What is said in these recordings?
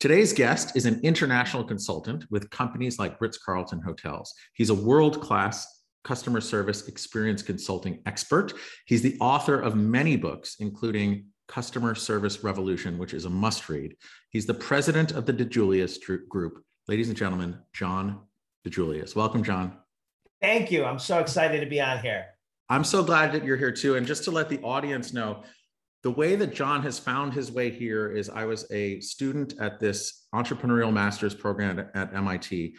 Today's guest is an international consultant with companies like Ritz Carlton Hotels. He's a world class customer service experience consulting expert. He's the author of many books, including Customer Service Revolution, which is a must read. He's the president of the DiJulius Group. Ladies and gentlemen, John DiJulius. Welcome, John. Thank you. I'm so excited to be on here. I'm so glad that you're here too. And just to let the audience know, the way that John has found his way here is I was a student at this entrepreneurial master's program at, at MIT.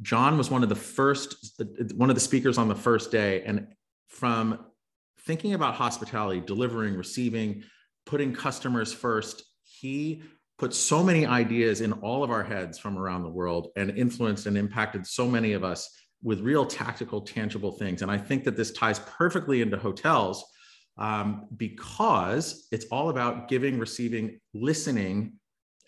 John was one of the first, one of the speakers on the first day. And from thinking about hospitality, delivering, receiving, putting customers first, he put so many ideas in all of our heads from around the world and influenced and impacted so many of us with real tactical, tangible things. And I think that this ties perfectly into hotels um, because it's all about giving, receiving, listening,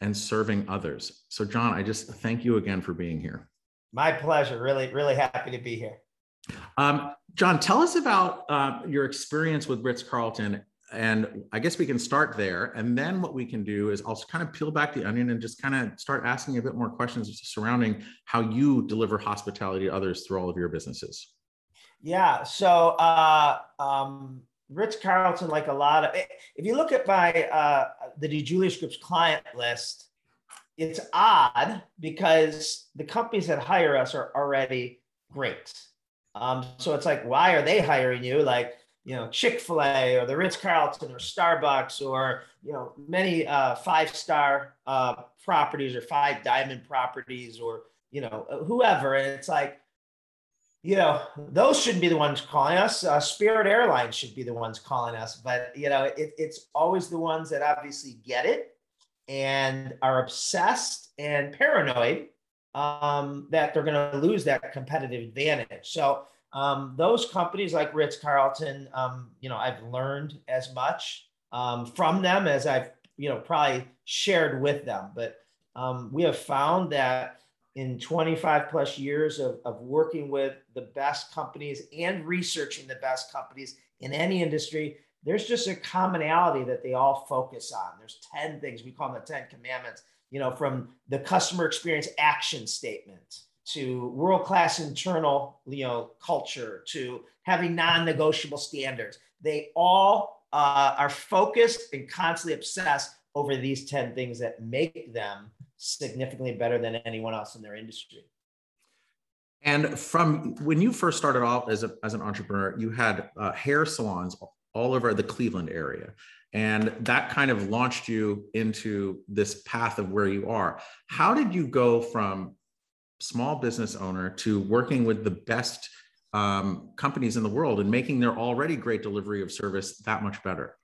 and serving others. So, John, I just thank you again for being here. My pleasure. Really, really happy to be here. Um, John, tell us about uh, your experience with Ritz Carlton. And I guess we can start there. And then what we can do is I'll kind of peel back the onion and just kind of start asking a bit more questions surrounding how you deliver hospitality to others through all of your businesses. Yeah. So, uh, um, Ritz Carlton, like a lot of, if you look at my uh, the DiJulius Group's client list, it's odd because the companies that hire us are already great. Um, so it's like, why are they hiring you? Like, you know, Chick Fil A or the Ritz Carlton or Starbucks or you know many uh, five star uh, properties or five diamond properties or you know whoever, and it's like you know, those shouldn't be the ones calling us. Uh, Spirit Airlines should be the ones calling us. But, you know, it, it's always the ones that obviously get it and are obsessed and paranoid um, that they're going to lose that competitive advantage. So, um, those companies like Ritz Carlton, um, you know, I've learned as much um, from them as I've, you know, probably shared with them. But um, we have found that in 25 plus years of, of working with the best companies and researching the best companies in any industry, there's just a commonality that they all focus on. There's 10 things, we call them the 10 commandments, you know, from the customer experience action statement to world-class internal, you know, culture to having non-negotiable standards. They all uh, are focused and constantly obsessed over these 10 things that make them significantly better than anyone else in their industry. And from when you first started off as, a, as an entrepreneur, you had uh, hair salons all over the Cleveland area. And that kind of launched you into this path of where you are. How did you go from small business owner to working with the best um, companies in the world and making their already great delivery of service that much better?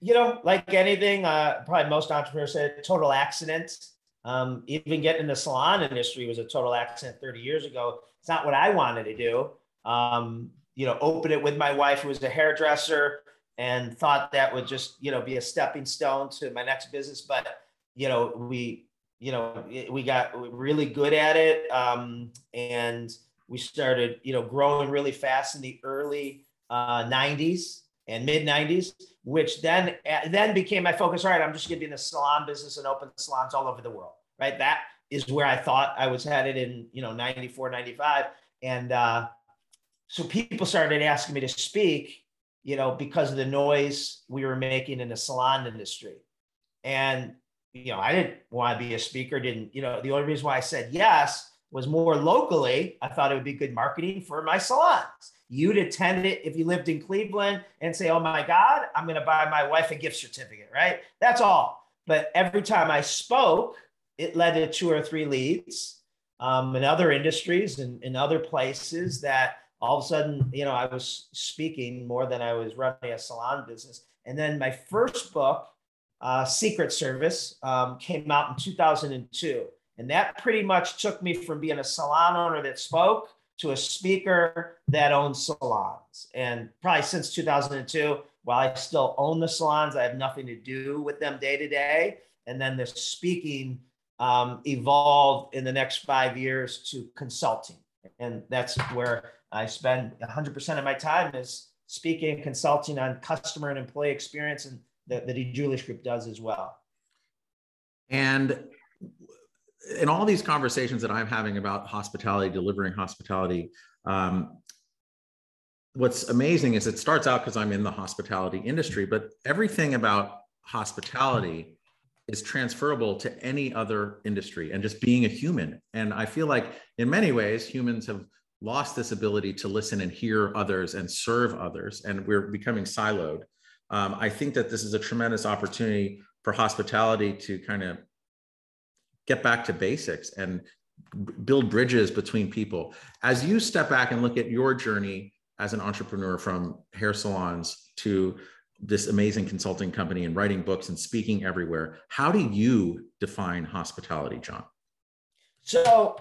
You know, like anything, uh, probably most entrepreneurs say total accident. Um, even getting in the salon industry was a total accident 30 years ago. It's not what I wanted to do. Um, you know, open it with my wife, who was a hairdresser, and thought that would just, you know, be a stepping stone to my next business. But, you know, we, you know, we got really good at it. Um, and we started, you know, growing really fast in the early uh, 90s and mid 90s which then then became my focus. All right, I'm just going to be in the salon business and open salons all over the world. Right, that is where I thought I was headed in you know 94, 95, and uh, so people started asking me to speak, you know, because of the noise we were making in the salon industry, and you know I didn't want to be a speaker. Didn't you know the only reason why I said yes was more locally. I thought it would be good marketing for my salons You'd attend it if you lived in Cleveland and say, oh my God, I'm going to buy my wife a gift certificate, right? That's all. But every time I spoke, it led to two or three leads um, in other industries and in other places that all of a sudden, you know, I was speaking more than I was running a salon business. And then my first book, uh, Secret Service, um, came out in 2002. And that pretty much took me from being a salon owner that spoke to a speaker that owns salons. And probably since 2002, while I still own the salons, I have nothing to do with them day to day. And then the speaking um, evolved in the next five years to consulting. And that's where I spend 100% of my time is speaking, consulting on customer and employee experience, and the, the DiJulius Group does as well. And in all these conversations that I'm having about hospitality, delivering hospitality, um, what's amazing is it starts out because I'm in the hospitality industry, but everything about hospitality is transferable to any other industry and just being a human. And I feel like in many ways, humans have lost this ability to listen and hear others and serve others, and we're becoming siloed. Um, I think that this is a tremendous opportunity for hospitality to kind of get back to basics and build bridges between people. As you step back and look at your journey as an entrepreneur from hair salons to this amazing consulting company and writing books and speaking everywhere, how do you define hospitality, John? So,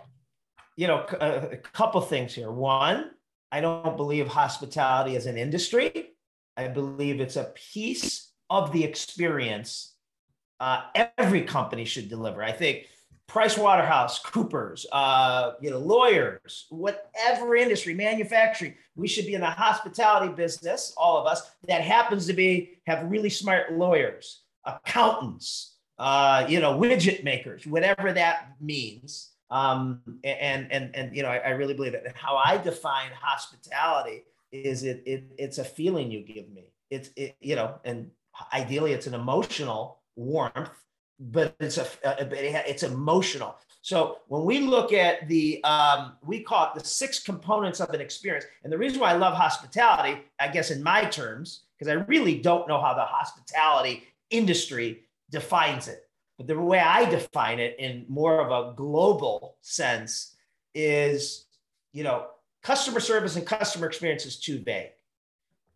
you know, a, couple things here. One, I don't believe hospitality is an industry. I believe it's a piece of the experience uh, every company should deliver. I think Price Waterhouse, Coopers, uh, you know, lawyers, whatever industry, manufacturing, we should be in the hospitality business, all of us, that happens to be have really smart lawyers, accountants, uh, you know, widget makers, whatever that means. Um, and and and you know, I, I really believe that. How I define hospitality is it, it it's a feeling you give me. It's it, you know, and ideally it's an emotional warmth but it's a, it's emotional. So when we look at the, um, we call it the six components of an experience. And the reason why I love hospitality, I guess in my terms, because I really don't know how the hospitality industry defines it. But the way I define it in more of a global sense is, you know, customer service and customer experience is too vague.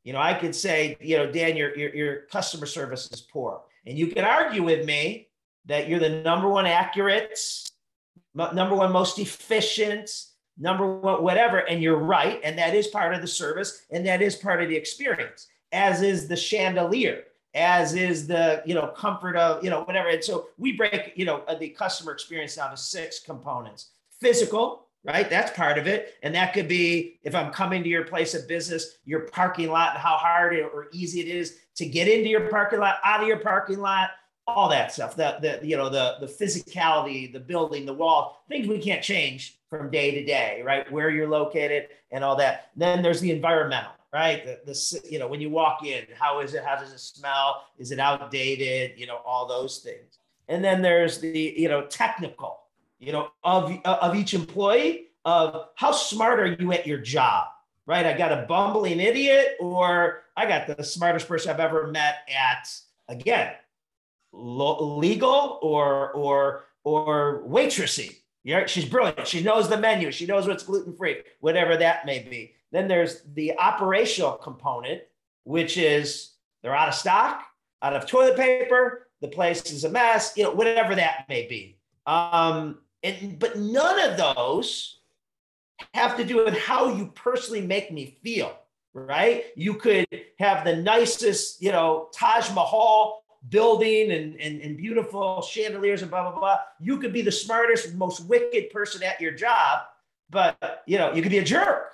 You know, I could say, you know, Dan, your, your, your customer service is poor. And you can argue with me that you're the number one accurate, number one most efficient, number one whatever, and you're right, and that is part of the service, and that is part of the experience, as is the chandelier, as is the you know comfort of you know whatever. And so we break you know uh, the customer experience down to six components: physical, right? That's part of it. And that could be if I'm coming to your place of business, your parking lot, and how hard or easy it is to get into your parking lot, out of your parking lot, all that stuff the, the you know the the physicality the building the wall things we can't change from day to day right? Where you're located and all that. Then there's the environmental right? The, the you know when you walk in how is it how does it smell? Is it outdated? You know all those things. And then there's the you know technical you know of of each employee of how smart are you at your job right? I got a bumbling idiot or i got the smartest person i've ever met at again lo- legal or or or waitressy. Yeah, she's brilliant. She knows the menu. She knows what's gluten free, whatever that may be. Then there's the operational component, which is they're out of stock, out of toilet paper. The place is a mess. You know, whatever that may be. Um, and but none of those have to do with how you personally make me feel right? You could have the nicest, you know, Taj Mahal building and, and, and beautiful chandeliers and blah, blah, blah. You could be the smartest, most wicked person at your job, but you know, you could be a jerk.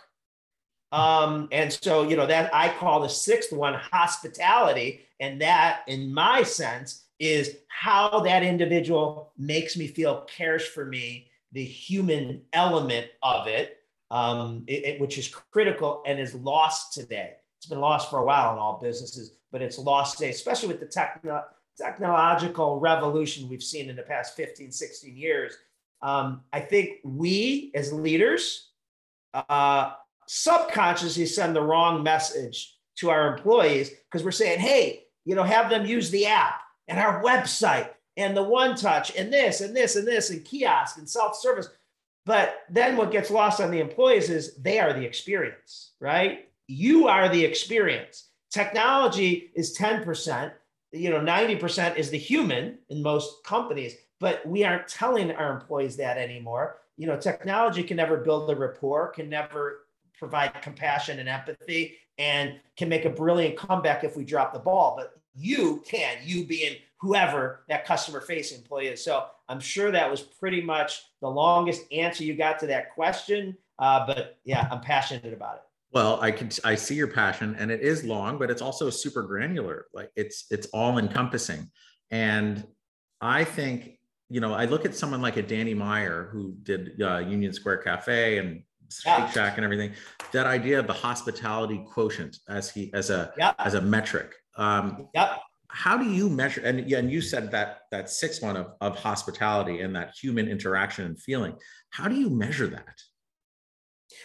Um, and so, you know, that I call the sixth one hospitality. And that, in my sense, is how that individual makes me feel, cares for me, the human element of it, um, it, it, which is critical and is lost today. It's been lost for a while in all businesses but it's lost today, especially with the techno- technological revolution we've seen in the past 15, 16 years. Um, I think we as leaders uh, subconsciously send the wrong message to our employees because we're saying, hey, you know, have them use the app and our website and the one touch and this and this and this and kiosk and self service. But then what gets lost on the employees is they are the experience, right? You are the experience. Technology is 10%, you know, 90% is the human in most companies, but we aren't telling our employees that anymore. you know, technology can never build a rapport, can never provide compassion and empathy, and can make a brilliant comeback if we drop the ball. But you can, you being whoever that customer facing employee is. So I'm sure that was pretty much the longest answer you got to that question. Uh, but yeah, I'm passionate about it. Well, I can I see your passion, and it is long, but it's also super granular. Like it's it's all encompassing, and I think you know I look at someone like a Danny Meyer who did uh, Union Square Cafe and Shake Shack and everything. That idea of the hospitality quotient as he as a yeah. as a metric. Um, yep how do you measure and, yeah, and you said that that sixth one of, of hospitality and that human interaction and feeling how do you measure that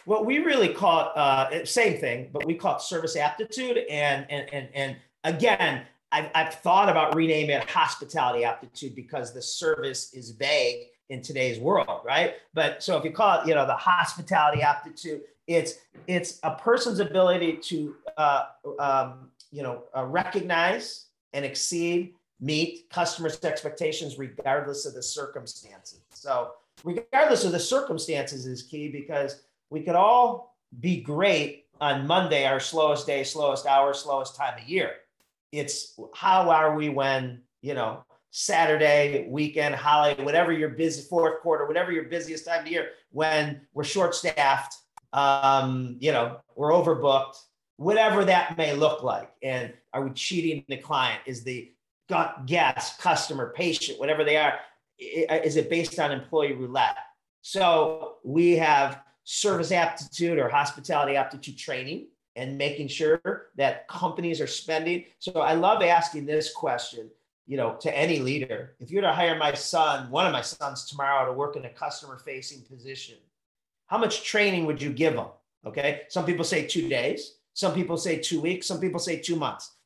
well we really call uh, same thing but we call it service aptitude and and and, and again I've, I've thought about renaming it hospitality aptitude because the service is vague in today's world right but so if you call it you know the hospitality aptitude it's it's a person's ability to uh, um, you know uh, recognize and exceed, meet customers' expectations regardless of the circumstances. So, regardless of the circumstances is key because we could all be great on Monday, our slowest day, slowest hour, slowest time of year. It's how are we when, you know, Saturday, weekend, holiday, whatever your busy fourth quarter, whatever your busiest time of year, when we're short staffed, um, you know, we're overbooked, whatever that may look like. And are we cheating the client? Is the guest, customer, patient, whatever they are, is it based on employee roulette? So we have service aptitude or hospitality aptitude training and making sure that companies are spending. So I love asking this question, you know, to any leader. If you're to hire my son, one of my sons tomorrow to work in a customer facing position, how much training would you give them? Okay. Some people say two days. Some people say two weeks, some people say two months.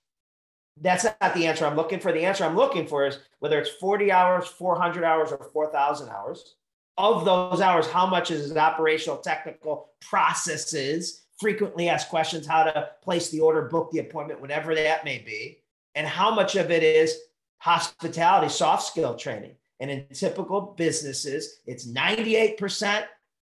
That's not the answer I'm looking for. The answer I'm looking for is whether it's 40 hours, 400 hours, or 4,000 hours. Of those hours, how much is operational, technical processes, frequently asked questions, how to place the order, book the appointment, whatever that may be, and how much of it is hospitality, soft skill training. And in typical businesses, it's 98%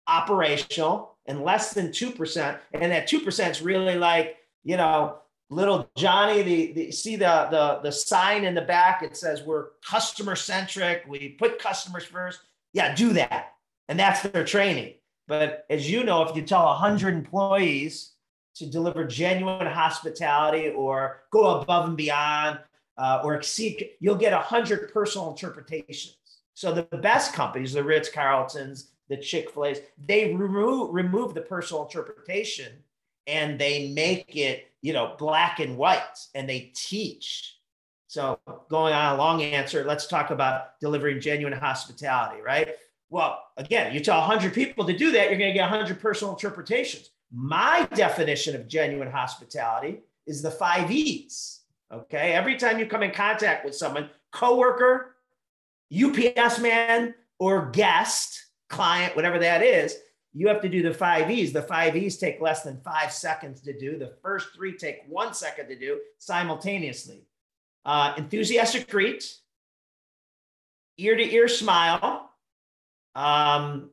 operational, and less than 2%. And that 2% is really like, you know, little Johnny, the, the see the, the, the sign in the back, it says we're customer centric. We put customers first. Yeah, do that. And that's their training. But as you know, if you tell 100 employees to deliver genuine hospitality or go above and beyond uh, or exceed, you'll get 100 personal interpretations. So the best companies, the Ritz Carltons, the Chick fil A's, they remove, remove the personal interpretation and they make it, you know, black and white and they teach. So going on a long answer, let's talk about delivering genuine hospitality, right? Well, again, you tell 100 people to do that, you're going to get 100 personal interpretations. My definition of genuine hospitality is the five E's. Okay. Every time you come in contact with someone, coworker, UPS man, or guest, client, whatever that is, you have to do the five E's. The five E's take less than five seconds to do. The first three take one second to do simultaneously. Uh, enthusiastic greet, ear to ear smile. Um,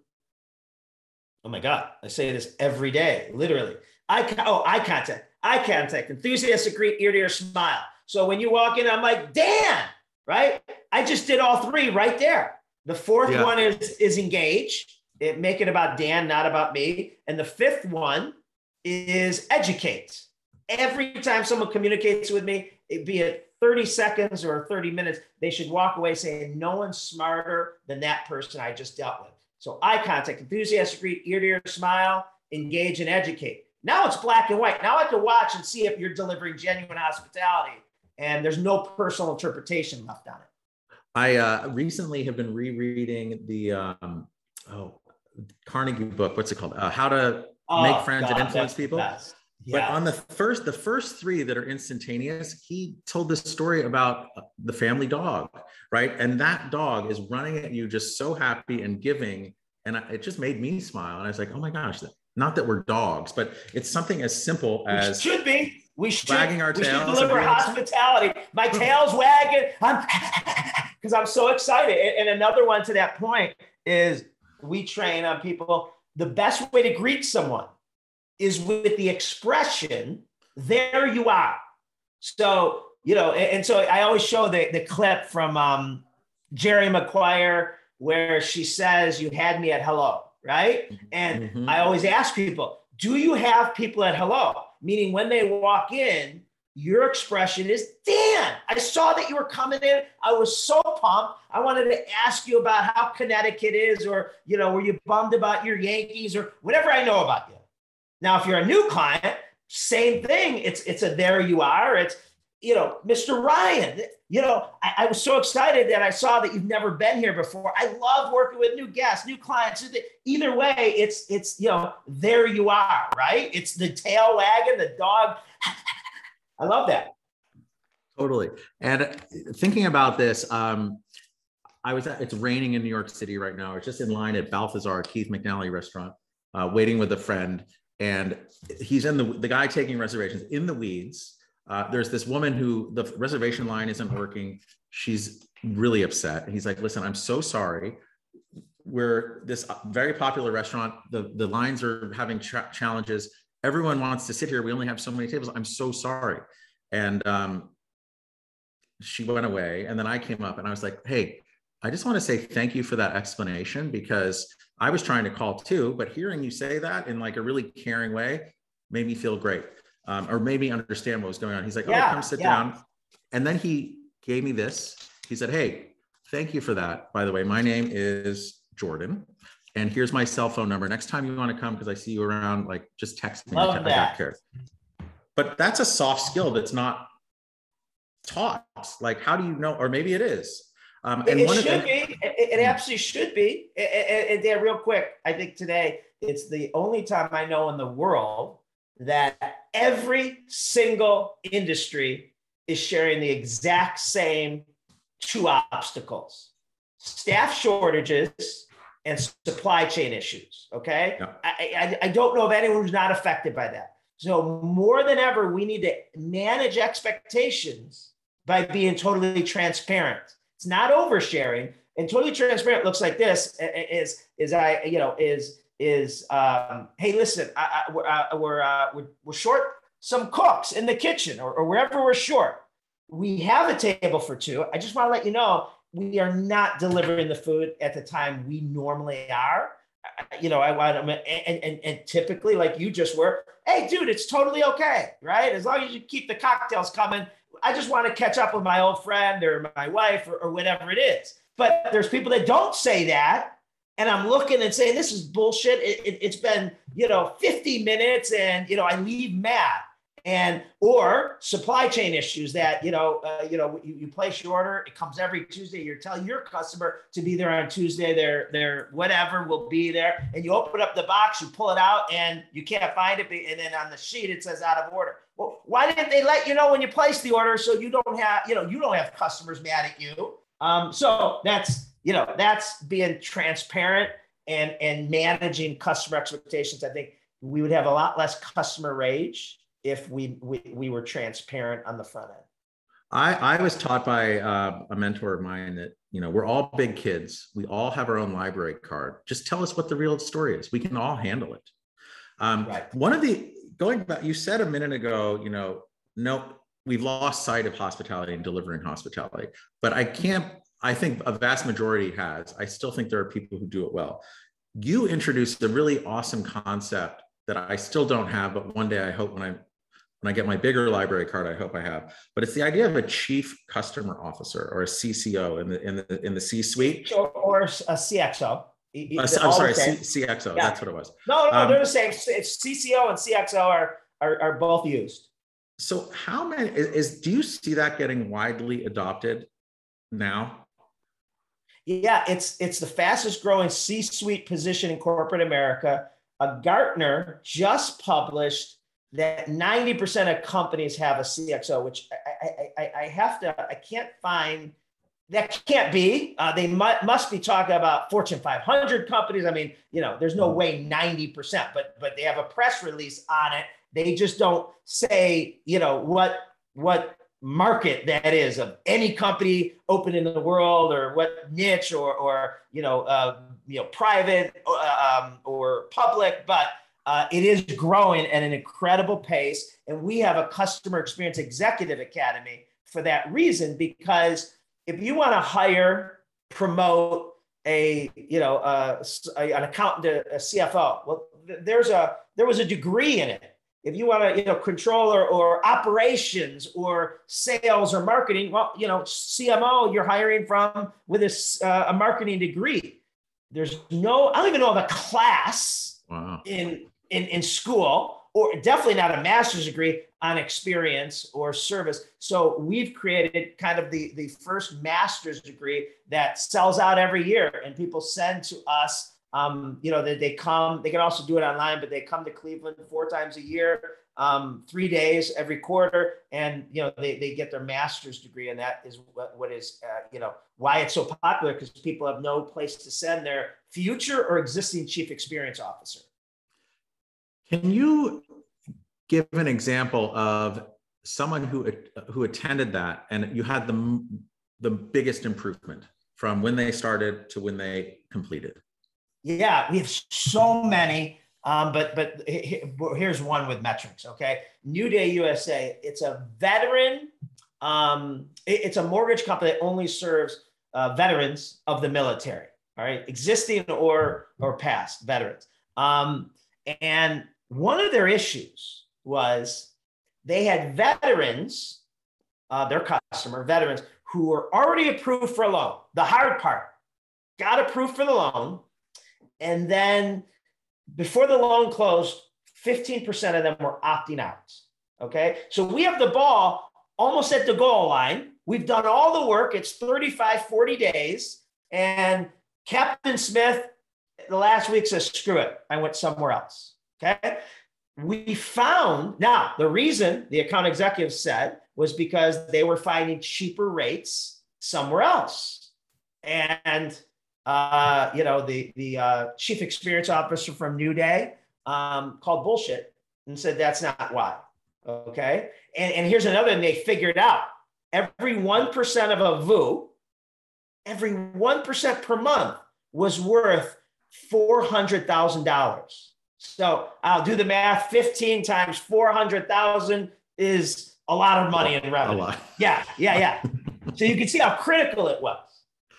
oh my God, I say this every day, literally. Eye, oh, eye contact, eye contact, enthusiastic greet, ear to ear smile. So when you walk in, I'm like, Dan, right? I just did all three right there. The fourth yeah. one is is engage. It make it about Dan, not about me. And the fifth one is educate. Every time someone communicates with me, it be it 30 seconds or 30 minutes, they should walk away saying, no one's smarter than that person I just dealt with. So eye contact, enthusiastic greet, ear to ear smile, engage and educate. Now it's black and white. Now I can watch and see if you're delivering genuine hospitality and there's no personal interpretation left on it. I uh, recently have been rereading the um, oh Carnegie book. What's it called? Uh, How to oh, Make Friends God, and Influence People. Yeah. But on the first, the first three that are instantaneous, he told this story about the family dog, right? And that dog is running at you just so happy and giving, and it just made me smile. And I was like, oh my gosh, not that we're dogs, but it's something as simple as it should be. We should wagging our we tails. Should deliver hospitality. My tail's wagging. I'm because I'm so excited. And another one to that point is we train on people. The best way to greet someone is with the expression, there you are. So, you know, and, and so I always show the, the clip from um, Jerry Maguire where she says, You had me at hello, right? And mm-hmm. I always ask people, Do you have people at hello? Meaning when they walk in, your expression is, Dan, I saw that you were coming in. I was so pumped. I wanted to ask you about how Connecticut is, or, you know, were you bummed about your Yankees or whatever I know about you. Now, if you're a new client, same thing. It's, it's a there you are. It's, you know, Mr. Ryan, you know, I, I, was so excited that I saw that you've never been here before. I love working with new guests, new clients. Either way, it's, it's, you know, there you are, right? It's the tail wagging, the dog I love that. Totally. And thinking about this, um, I was at, it's raining in New York City right now. It's just in line at Balthazar, Keith McNally restaurant, uh, waiting with a friend. And he's in the, the guy taking reservations in the weeds. Uh, there's this woman who the reservation line isn't working. She's really upset. And he's like, listen, I'm so sorry. We're this very popular restaurant. The, the lines are having tra- challenges everyone wants to sit here. We only have so many tables. I'm so sorry. And um, she went away. And then I came up and I was like, hey, I just want to say thank you for that explanation because I was trying to call too, but hearing you say that in like a really caring way made me feel great um, or made me understand what was going on. He's like, oh, come sit yeah. down. And then he gave me this. He said, hey, thank you for that. By the way, my name is Jordan and here's my cell phone number. Next time you want to come, because I see you around, like just text me. Love I, that. care. But that's a soft skill that's not taught. Like, how do you know? Or maybe it is. Um, and it, should be. It, it, absolutely should be. And yeah, real quick, I think today it's the only time I know in the world that every single industry is sharing the exact same two obstacles: staff shortages and supply chain issues. Okay. Yeah. I, I, I don't know of anyone who's not affected by that. So, more than ever, we need to manage expectations by being totally transparent. It's not oversharing. And totally transparent looks like this is, is I, you know, is, is, um, hey, listen, I, I, we're, uh, we're, uh, we're, we're short some cooks in the kitchen or, or wherever we're short. We have a table for two. I just want to let you know we are not delivering the food at the time we normally are. You know, I want them, and, and, and typically, like you just were, hey, dude, it's totally okay, right? As long as you keep the cocktails coming. I just want to catch up with my old friend or my wife or, or whatever it is. But there's people that don't say that. And I'm looking and saying, this is bullshit. It, it, it's been, you know, 50 minutes and, you know, I leave mad and or supply chain issues that you know uh, you know you, you, place your order it comes every tuesday you're telling your customer to be there on tuesday their their whatever will be there and you open up the box you pull it out and you can't find it and then on the sheet it says out of order well why didn't they let you know when you place the order so you don't have you know you don't have customers mad at you um, so that's you know that's being transparent and and managing customer expectations i think we would have a lot less customer rage if we, we, we were transparent on the front end. I, I was taught by uh, a mentor of mine that you know we're all big kids. We all have our own library card. Just tell us what the real story is. We can all handle it. Um, right. One of the going back, you said a minute ago, you know, no, we've lost sight of hospitality and delivering hospitality. But I can't. I think a vast majority has. I still think there are people who do it well. You introduced a really awesome concept that I still don't have, but one day I hope when I when I get my bigger library card, I hope I have. But it's the idea of a chief customer officer or a CCO in the in the in the C-suite or, or a CXO. Uh, I'm sorry, C- CXO. Yeah. That's what it was. No, no, um, they're the same. It's CCO and CXO are, are are both used. So, how many is, is do you see that getting widely adopted now? Yeah, it's it's the fastest growing C-suite position in corporate America. A Gartner just published that 90% of companies have a CXO, which I, I, I have to, I can't find, that can't be. Uh, they mu- must be talking about Fortune 500 companies. I mean, you know, there's no way 90%, but but they have a press release on it. They just don't say, you know, what what market that is of any company open in the world or what niche or, or you know, uh, you know, private uh, um, or public, but uh, it is growing at an incredible pace. And we have a customer experience executive academy for that reason, because if you want to hire, promote a, you know, uh, a, an accountant, a CFO, well, there's a, there was a degree in it if you want to, you know, controller or operations or sales or marketing, well, you know, CMO you're hiring from with a, uh, a marketing degree. There's no, I don't even know of a class wow. in, in in school, or definitely not a master's degree on experience or service. So we've created kind of the the first master's degree that sells out every year, and people send to us um, you know, they, they come, they can also do it online, but they come to Cleveland four times a year, um, three days every quarter. And, you know, they, they get their master's degree. And that is what, what is, uh, you know, why it's so popular because people have no place to send their future or existing chief experience officer. Can you give an example of someone who, who attended that and you had the, the biggest improvement from when they started to when they completed? Yeah, we have so many. Um, but but here's one with metrics. Okay, New Day USA. It's a veteran. Um, it's a mortgage company that only serves uh, veterans of the military. All right, existing or or past veterans. Um, and one of their issues was they had veterans, uh, their customer veterans, who were already approved for a loan. The hard part, got approved for the loan, and then before the loan closed, 15% of them were opting out. Okay. So we have the ball almost at the goal line. We've done all the work. It's 35, 40 days. And Captain Smith, the last week says, screw it. I went somewhere else. Okay. We found now the reason the account executive said was because they were finding cheaper rates somewhere else. And uh, you know, the the uh, chief experience officer from New Day um, called bullshit and said that's not why. Okay, and and here's another thing they figured out: every one percent of a VU, every one percent per month was worth four hundred thousand dollars. So I'll do the math: fifteen times four hundred thousand is a lot of money in revenue. Yeah, yeah, yeah. so you can see how critical it was.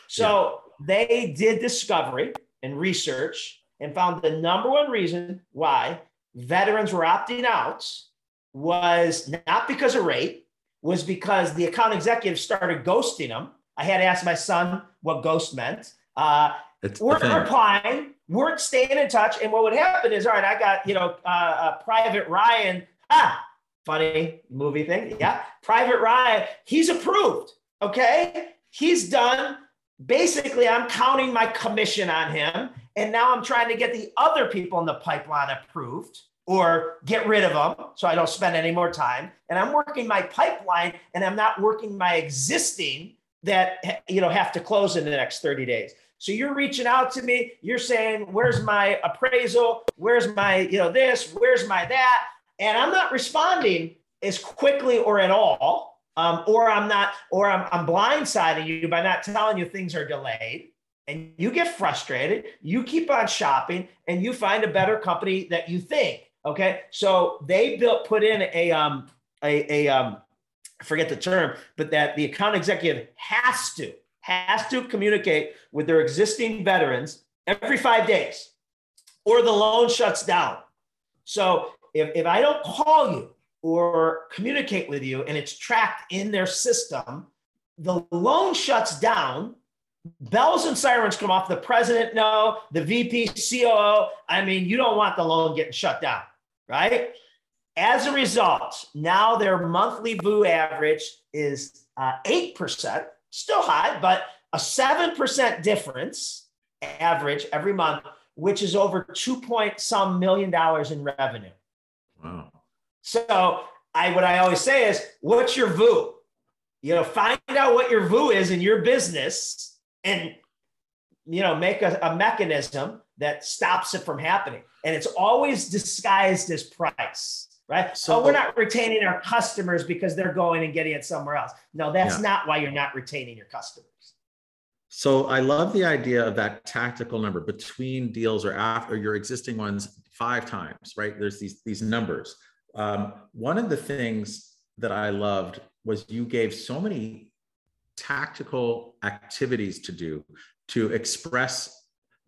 So they did discovery and research and found the number one reason why veterans were opting out was not because of rate, was because the account executive started ghosting them. I had to ask my son what ghost meant. Uh, weren't replying, weren't staying in touch. And what would happen is, all right, I got, you know, uh, uh, Private Ryan. Ah, funny movie thing. Yeah. Private Ryan, he's approved. Okay. He's done basically I'm counting my commission on him. And now I'm trying to get the other people in the pipeline approved or get rid of them so I don't spend any more time. And I'm working my pipeline and I'm not working my existing that you know have to close in the next 30 days. So you're reaching out to me, you're saying, "Where's my appraisal? Where's my, you know, this? Where's my that?" And I'm not responding as quickly or at all um, or I'm not, or I'm, I'm blindsiding you by not telling you things are delayed. And you get frustrated, you keep on shopping, and you find a better company that you think. Okay. So they built, put in a, um, a, a, um, forget the term, but that the account executive has to, has to communicate with their existing veterans every five days or the loan shuts down. So if, if I don't call you or communicate with you and it's tracked in their system, the loan shuts down. Bells and sirens come off. The president, no, the VP, COO. I mean, you don't want the loan getting shut down, right? As a result, now their monthly VU average is uh, 8%, still high, but a 7% difference average every month, which is over two point some million dollars in revenue. Wow. So I what I always say is, what's your VU? You know, find out what your VU is in your business and you know make a, a mechanism that stops it from happening. And it's always disguised as price. Right? So oh, we're not retaining our customers because they're going and getting it somewhere else. No, that's yeah. not why you're not retaining your customers. So I love the idea of that tactical number between deals or after your existing ones five times, right? There's these these numbers. Um, one of the things that I loved was you gave so many tactical activities to do to express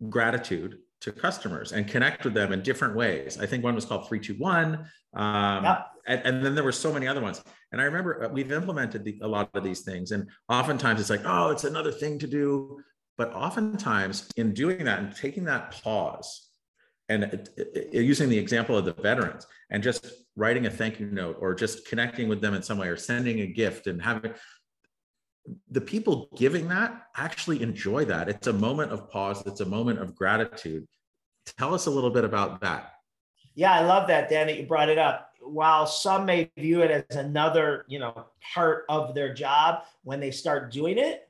gratitude to customers and connect with them in different ways. I think one was called 321. Um, yep. and, and, then there were so many other ones. And I remember uh, we've implemented the, a lot of these things. And oftentimes it's like, oh, it's another thing to do. But oftentimes in doing that and taking that pause and it, it, using the example of the veterans and just writing a thank you note or just connecting with them in some way or sending a gift and having the people giving that actually enjoy that. It's a moment of pause, it's a moment of gratitude. Tell us a little bit about that. Yeah, I love that, Dan, that you brought it up. While some may view it as another, you know, part of their job when they start doing it,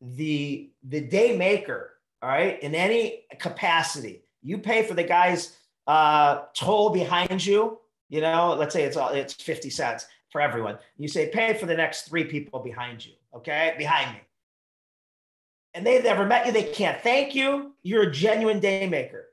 the the day maker, all right, in any capacity, you pay for the guy's uh, toll behind you. You know, let's say it's all it's fifty cents for everyone. You say pay for the next three people behind you okay, behind me. And they've never met you, they can't thank you. You're a genuine day maker.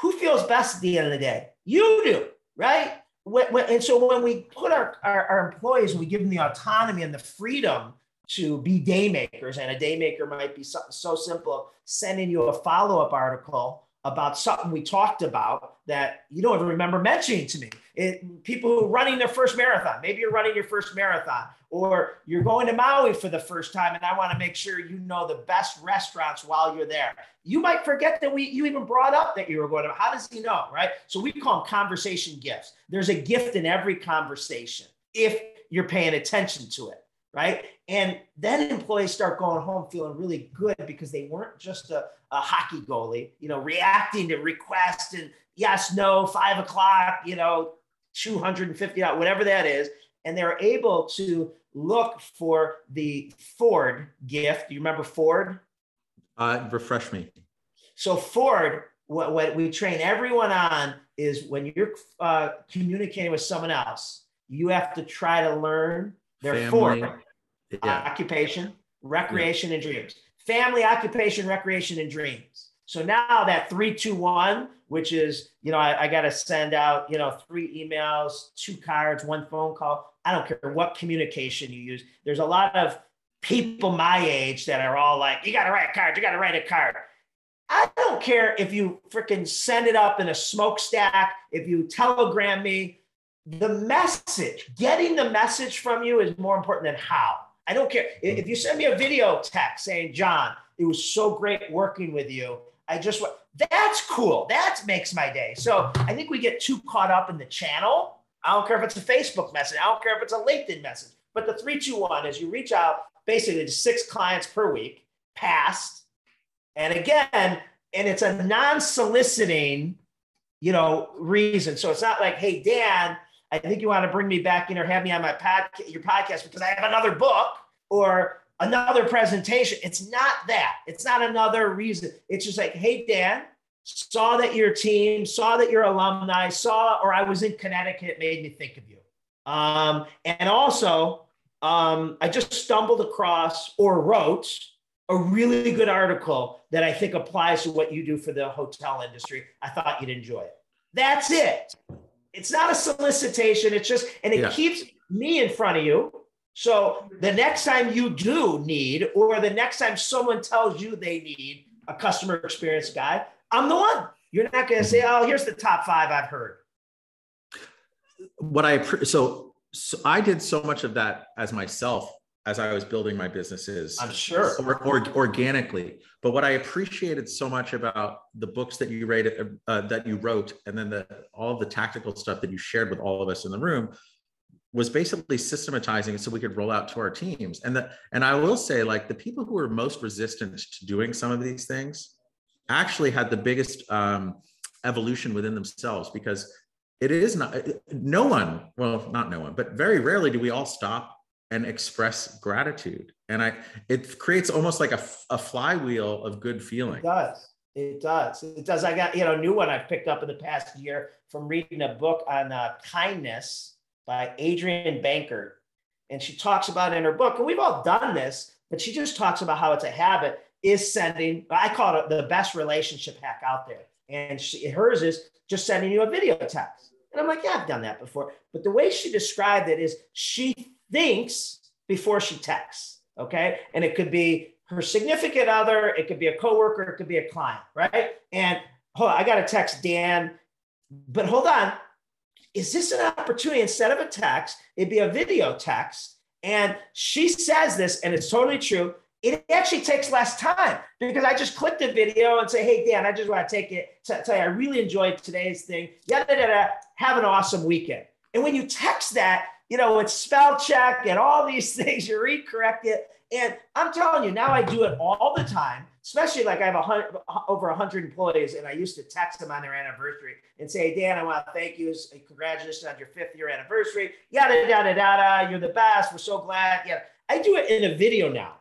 Who feels best at the end of the day? You do, right? When, when, and so when we put our, our, our employees and we give them the autonomy and the freedom to be day makers, and a day maker might be something so simple, sending you a follow-up article about something we talked about that you don't even remember mentioning to me. It, people who are running their first marathon, maybe you're running your first marathon, or you're going to Maui for the first time, and I want to make sure you know the best restaurants while you're there. You might forget that we you even brought up that you were going to. How does he know, right? So we call them conversation gifts. There's a gift in every conversation if you're paying attention to it right? And then employees start going home feeling really good because they weren't just a, a hockey goalie, you know, reacting to requests and yes, no, five o'clock, you know, 250, whatever that is. And they're able to look for the Ford gift. Do you remember Ford? Uh, refresh me. So Ford, what, what we train everyone on is when you're uh, communicating with someone else, you have to try to learn their Family. Ford Uh, yeah. occupation, recreation, yeah. and dreams. Family, occupation, recreation, and dreams. So now that three, two, one, which is, you know, I, I got to send out, you know, three emails, two cards, one phone call. I don't care what communication you use. There's a lot of people my age that are all like, you got to write a card, you got to write a card. I don't care if you freaking send it up in a smokestack, if you telegram me. The message, getting the message from you is more important than how. I don't care. If you send me a video text saying, John, it was so great working with you. I just want that's cool. That makes my day. So I think we get too caught up in the channel. I don't care if it's a Facebook message. I don't care if it's a LinkedIn message. But the 321 is you reach out basically to six clients per week, past. And again, and it's a non-soliciting, you know, reason. So it's not like, hey, Dan, I think you want to bring me back in or have me on my podcast, your podcast because I have another book or another presentation. It's not that. It's not another reason. It's just like, hey, Dan, saw that your team, saw that your alumni, saw, or I was in Connecticut, made me think of you. Um, and also, um, I just stumbled across or wrote a really good article that I think applies to what you do for the hotel industry. I thought you'd enjoy it. That's it. It's not a solicitation. It's just, and it yeah. keeps me in front of you. So the next time you do need, or the next time someone tells you they need a customer experience guy, I'm the one. You're not going to say, "Oh, here's the top five I've heard." What I so, so I did so much of that as myself as I was building my businesses. I'm sure. Or, or, organically. But what I appreciated so much about the books that you read, uh, that you wrote, and then the all the tactical stuff that you shared with all of us in the room was basically systematizing it so we could roll out to our teams. And the, and I will say, like the people who were most resistant to doing some of these things actually had the biggest um, evolution within themselves because it is not no one well not no one but very rarely do we all stop and express gratitude and i it creates almost like a, a flywheel of good feeling it does It does. It does. I got, you know, new one I've picked up in the past year from reading a book on uh, kindness by Adrienne Bankert. And she talks about in her book, and we've all done this, but she just talks about how it's a habit is sending, I call it the best relationship hack out there. And she, hers is just sending you a video text. And I'm like, yeah, I've done that before. But the way she described it is she thinks before she texts. Okay. And it could be her significant other, it could be a coworker, it could be a client, right? And hold on, I got to text Dan, but hold on. Is this an opportunity instead of a text? It'd be a video text. And she says this, and it's totally true. It actually takes less time because I just click the video and say, Hey, Dan, I just want to take it, tell you, I really enjoyed today's thing. Yada, yada, have an awesome weekend. And when you text that, you know, it's spell check and all these things, you read correct it. And I'm telling you, now I do it all the time, especially like I have a hundred, over 100 employees, and I used to text them on their anniversary and say, Dan, I want to thank you. Congratulations on your fifth year anniversary. Yada, yada, yada. You're the best. We're so glad. Yeah. I do it in a video now.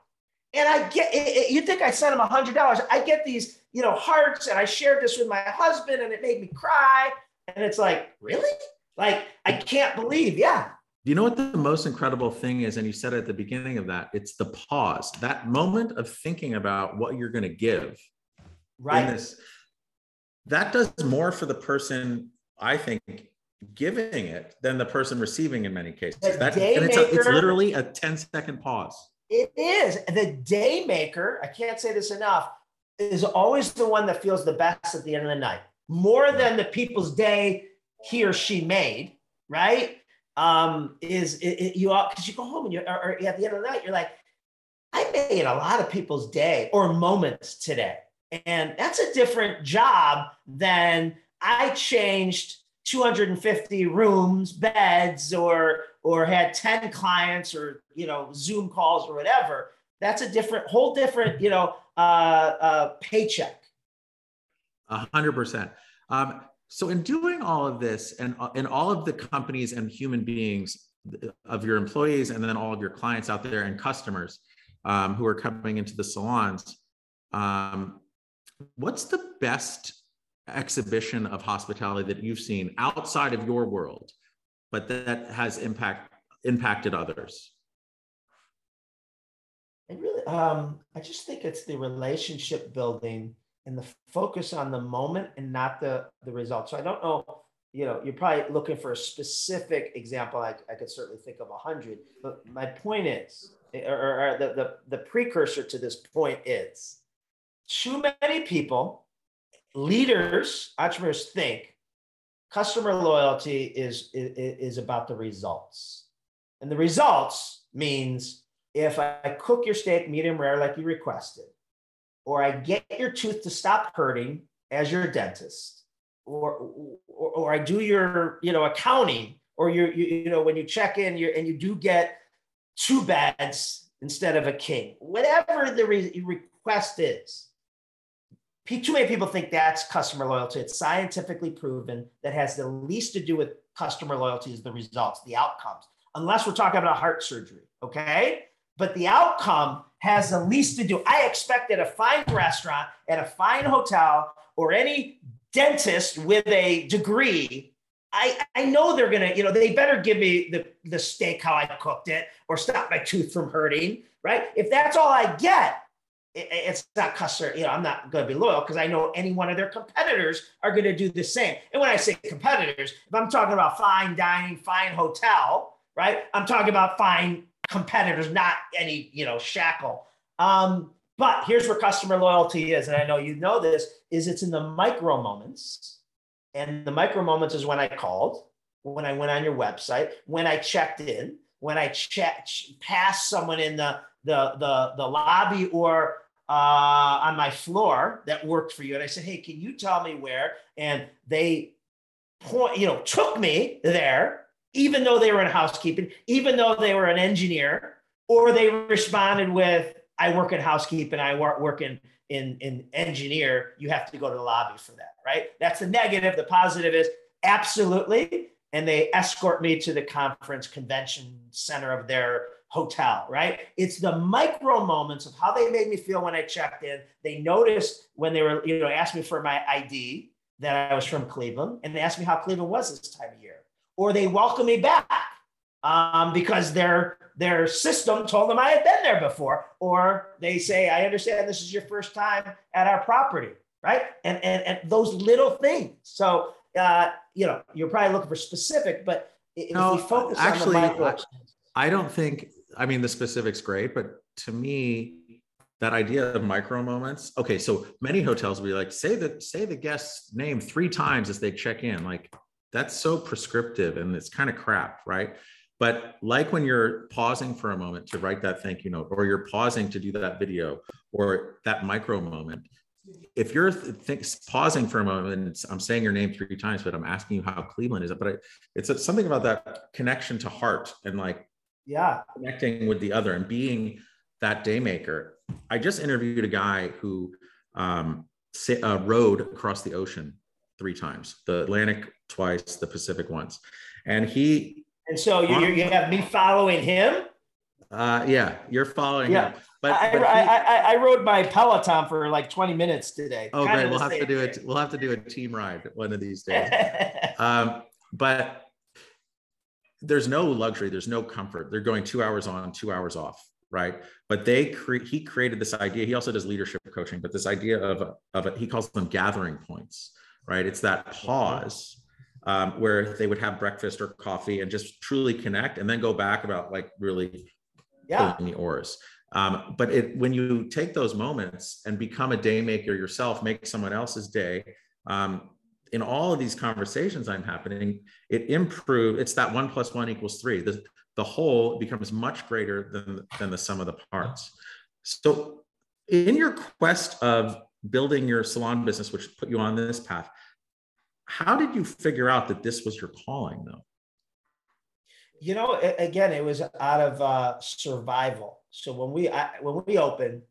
And I get, you think I sent them a $100. I get these, you know, hearts, and I shared this with my husband, and it made me cry. And it's like, really? Like, I can't believe, yeah, you know what the most incredible thing is? And you said at the beginning of that, it's the pause, that moment of thinking about what you're going to give. Right. This, that does more for the person, I think, giving it than the person receiving in many cases. That, and it's, a, it's literally a 10 second pause. It is. The day maker, I can't say this enough, is always the one that feels the best at the end of the night, more than the people's day he or she made, right? Um, is it, it, you all because you go home and you or, or at the end of the night you're like, I made a lot of people's day or moments today, and that's a different job than I changed 250 rooms, beds, or or had 10 clients or you know Zoom calls or whatever. That's a different, whole different, you know, uh, uh, paycheck. A hundred percent. Um, so, in doing all of this, and uh, in all of the companies and human beings of your employees, and then all of your clients out there and customers um, who are coming into the salons, um, what's the best exhibition of hospitality that you've seen outside of your world, but that has impact impacted others? I really, um, I just think it's the relationship building and the focus on the moment and not the the result. So I don't know, you know, you're probably looking for a specific example. I, I could certainly think of a hundred, but my point is, eh, or, or the, the the precursor to this point is, too many people, leaders, entrepreneurs think customer loyalty is, is is about the results, and the results means if I cook your steak medium rare like you requested or I get your tooth to stop hurting as your dentist, or, or, or I do your, you know, accounting, or you, you know, when you check in you and you do get two beds instead of a king, whatever the re- request is. Too many people think that's customer loyalty. It's scientifically proven that has the least to do with customer loyalty is the results, the outcomes, unless we're talking about heart surgery. Okay but the outcome has the least to do. I expect at a fine restaurant, at a fine hotel, or any dentist with a degree, I, I know they're gonna, you know, they better give me the, the steak how I cooked it or stop my tooth from hurting, right? If that's all I get, it, it's not customer, you know, I'm not gonna be loyal because I know any one of their competitors are gonna do the same. And when I say competitors, if I'm talking about fine dining, fine hotel, right? I'm talking about fine competitors, not any, you know, shackle. Um, but here's where customer loyalty is, and I know you know this, is it's in the micro moments. And the micro moments is when I called, when I went on your website, when I checked in, when I checked passed someone in the the the, the lobby or uh, on my floor that worked for you, and I said, "Hey, can you tell me where?" And they point, you know, took me there even though they were in housekeeping, even though they were an engineer, or they responded with, I work in housekeeping, I work, in, in, in engineer, you have to go to the lobby for that, right? That's the negative. The positive is absolutely. And they escort me to the conference convention center of their hotel, right? It's the micro moments of how they made me feel when I checked in. They noticed when they were, you know, asked me for my ID that I was from Cleveland, and they asked me how Cleveland was this time of year, or they welcome me back um, because their their system told them I had been there before, or they say, "I understand this is your first time at our property," right? And and, and those little things. So uh, you know, you're probably looking for specific, but if no, we focus actually, on the micro, I don't think I mean, the specifics great, but to me, that idea of micro moments. Okay, so many hotels will be like, say the say the guest's name three times as they check in. Like that's so prescriptive and it's kind of crap, right? But like when you're pausing for a moment to write that thank you note, or you're pausing to do that video, or that micro moment, if you're pausing for a moment, I'm saying your name three times, but I'm asking you how Cleveland is. But I, it's something about that connection to heart and like yeah connecting with the other and being that day maker i just interviewed a guy who um, uh, rode across the ocean three times the atlantic twice the pacific once and he and so you, you have me following him uh, yeah you're following yeah. him but, I, but he, I, I, rode my Peloton for like 20 minutes today. Oh, great. We'll have to do it. We'll have to do a team ride one of these days. um, but there's no luxury there's no comfort they're going two hours on two hours off right but they cre- he created this idea he also does leadership coaching but this idea of of a, he calls them gathering points right it's that pause um, where they would have breakfast or coffee and just truly connect and then go back about like really yeah. the oars um, but it, when you take those moments and become a day maker yourself make someone else's day um, in all of these conversations I'm happening, it improve. It's that one plus one equals three. The, the whole becomes much greater than, than the sum of the parts. So in your quest of building your salon business, which put you on this path, how did you figure out that this was your calling though? You know, again, it was out of uh, survival. So when we I, when we opened,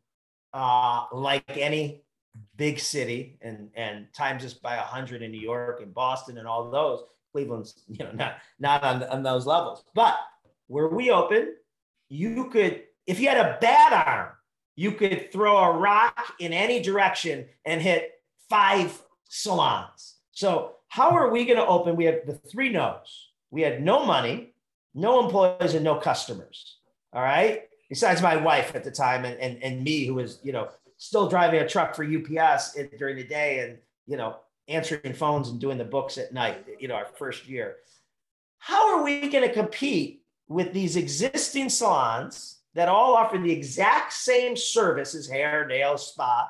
uh, like any big city and and times this by a 100 in new york and boston and all those cleveland's you know not not on, on those levels but where we open you could if you had a bad arm you could throw a rock in any direction and hit five salons. So how are we going to open? We have the three no's. We had no money no employees and no customers all right? Besides my wife at the time and, and, and me who was you know still driving a truck for UPS during the day and, you know, answering phones and doing the books at night, you know, our first year. How are we going to compete with these existing salons that all offer the exact same services, hair, nails, spa,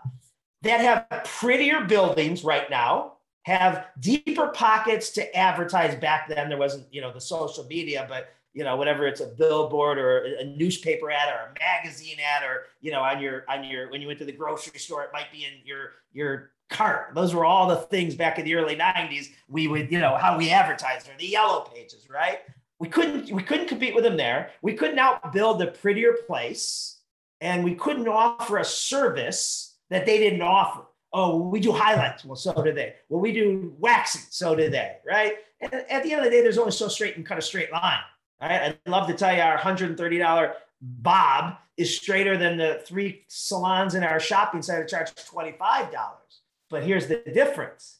that have prettier buildings right now, have deeper pockets to advertise back then. There wasn't, you know, the social media, but you know whatever it's a billboard or a newspaper ad or a magazine ad or you know on your on your when you went to the grocery store it might be in your your cart those were all the things back in the early 90s we would you know how we advertised or the yellow pages right we couldn't we couldn't compete with them there we couldn't outbuild a prettier place and we couldn't offer a service that they didn't offer oh we do highlights well so do they well we do waxing so do they right and at the end of the day there's only so straight and cut a straight line right? I'd love to tell you our $130 bob is straighter than the three salons in our shopping center charge $25. But here's the difference.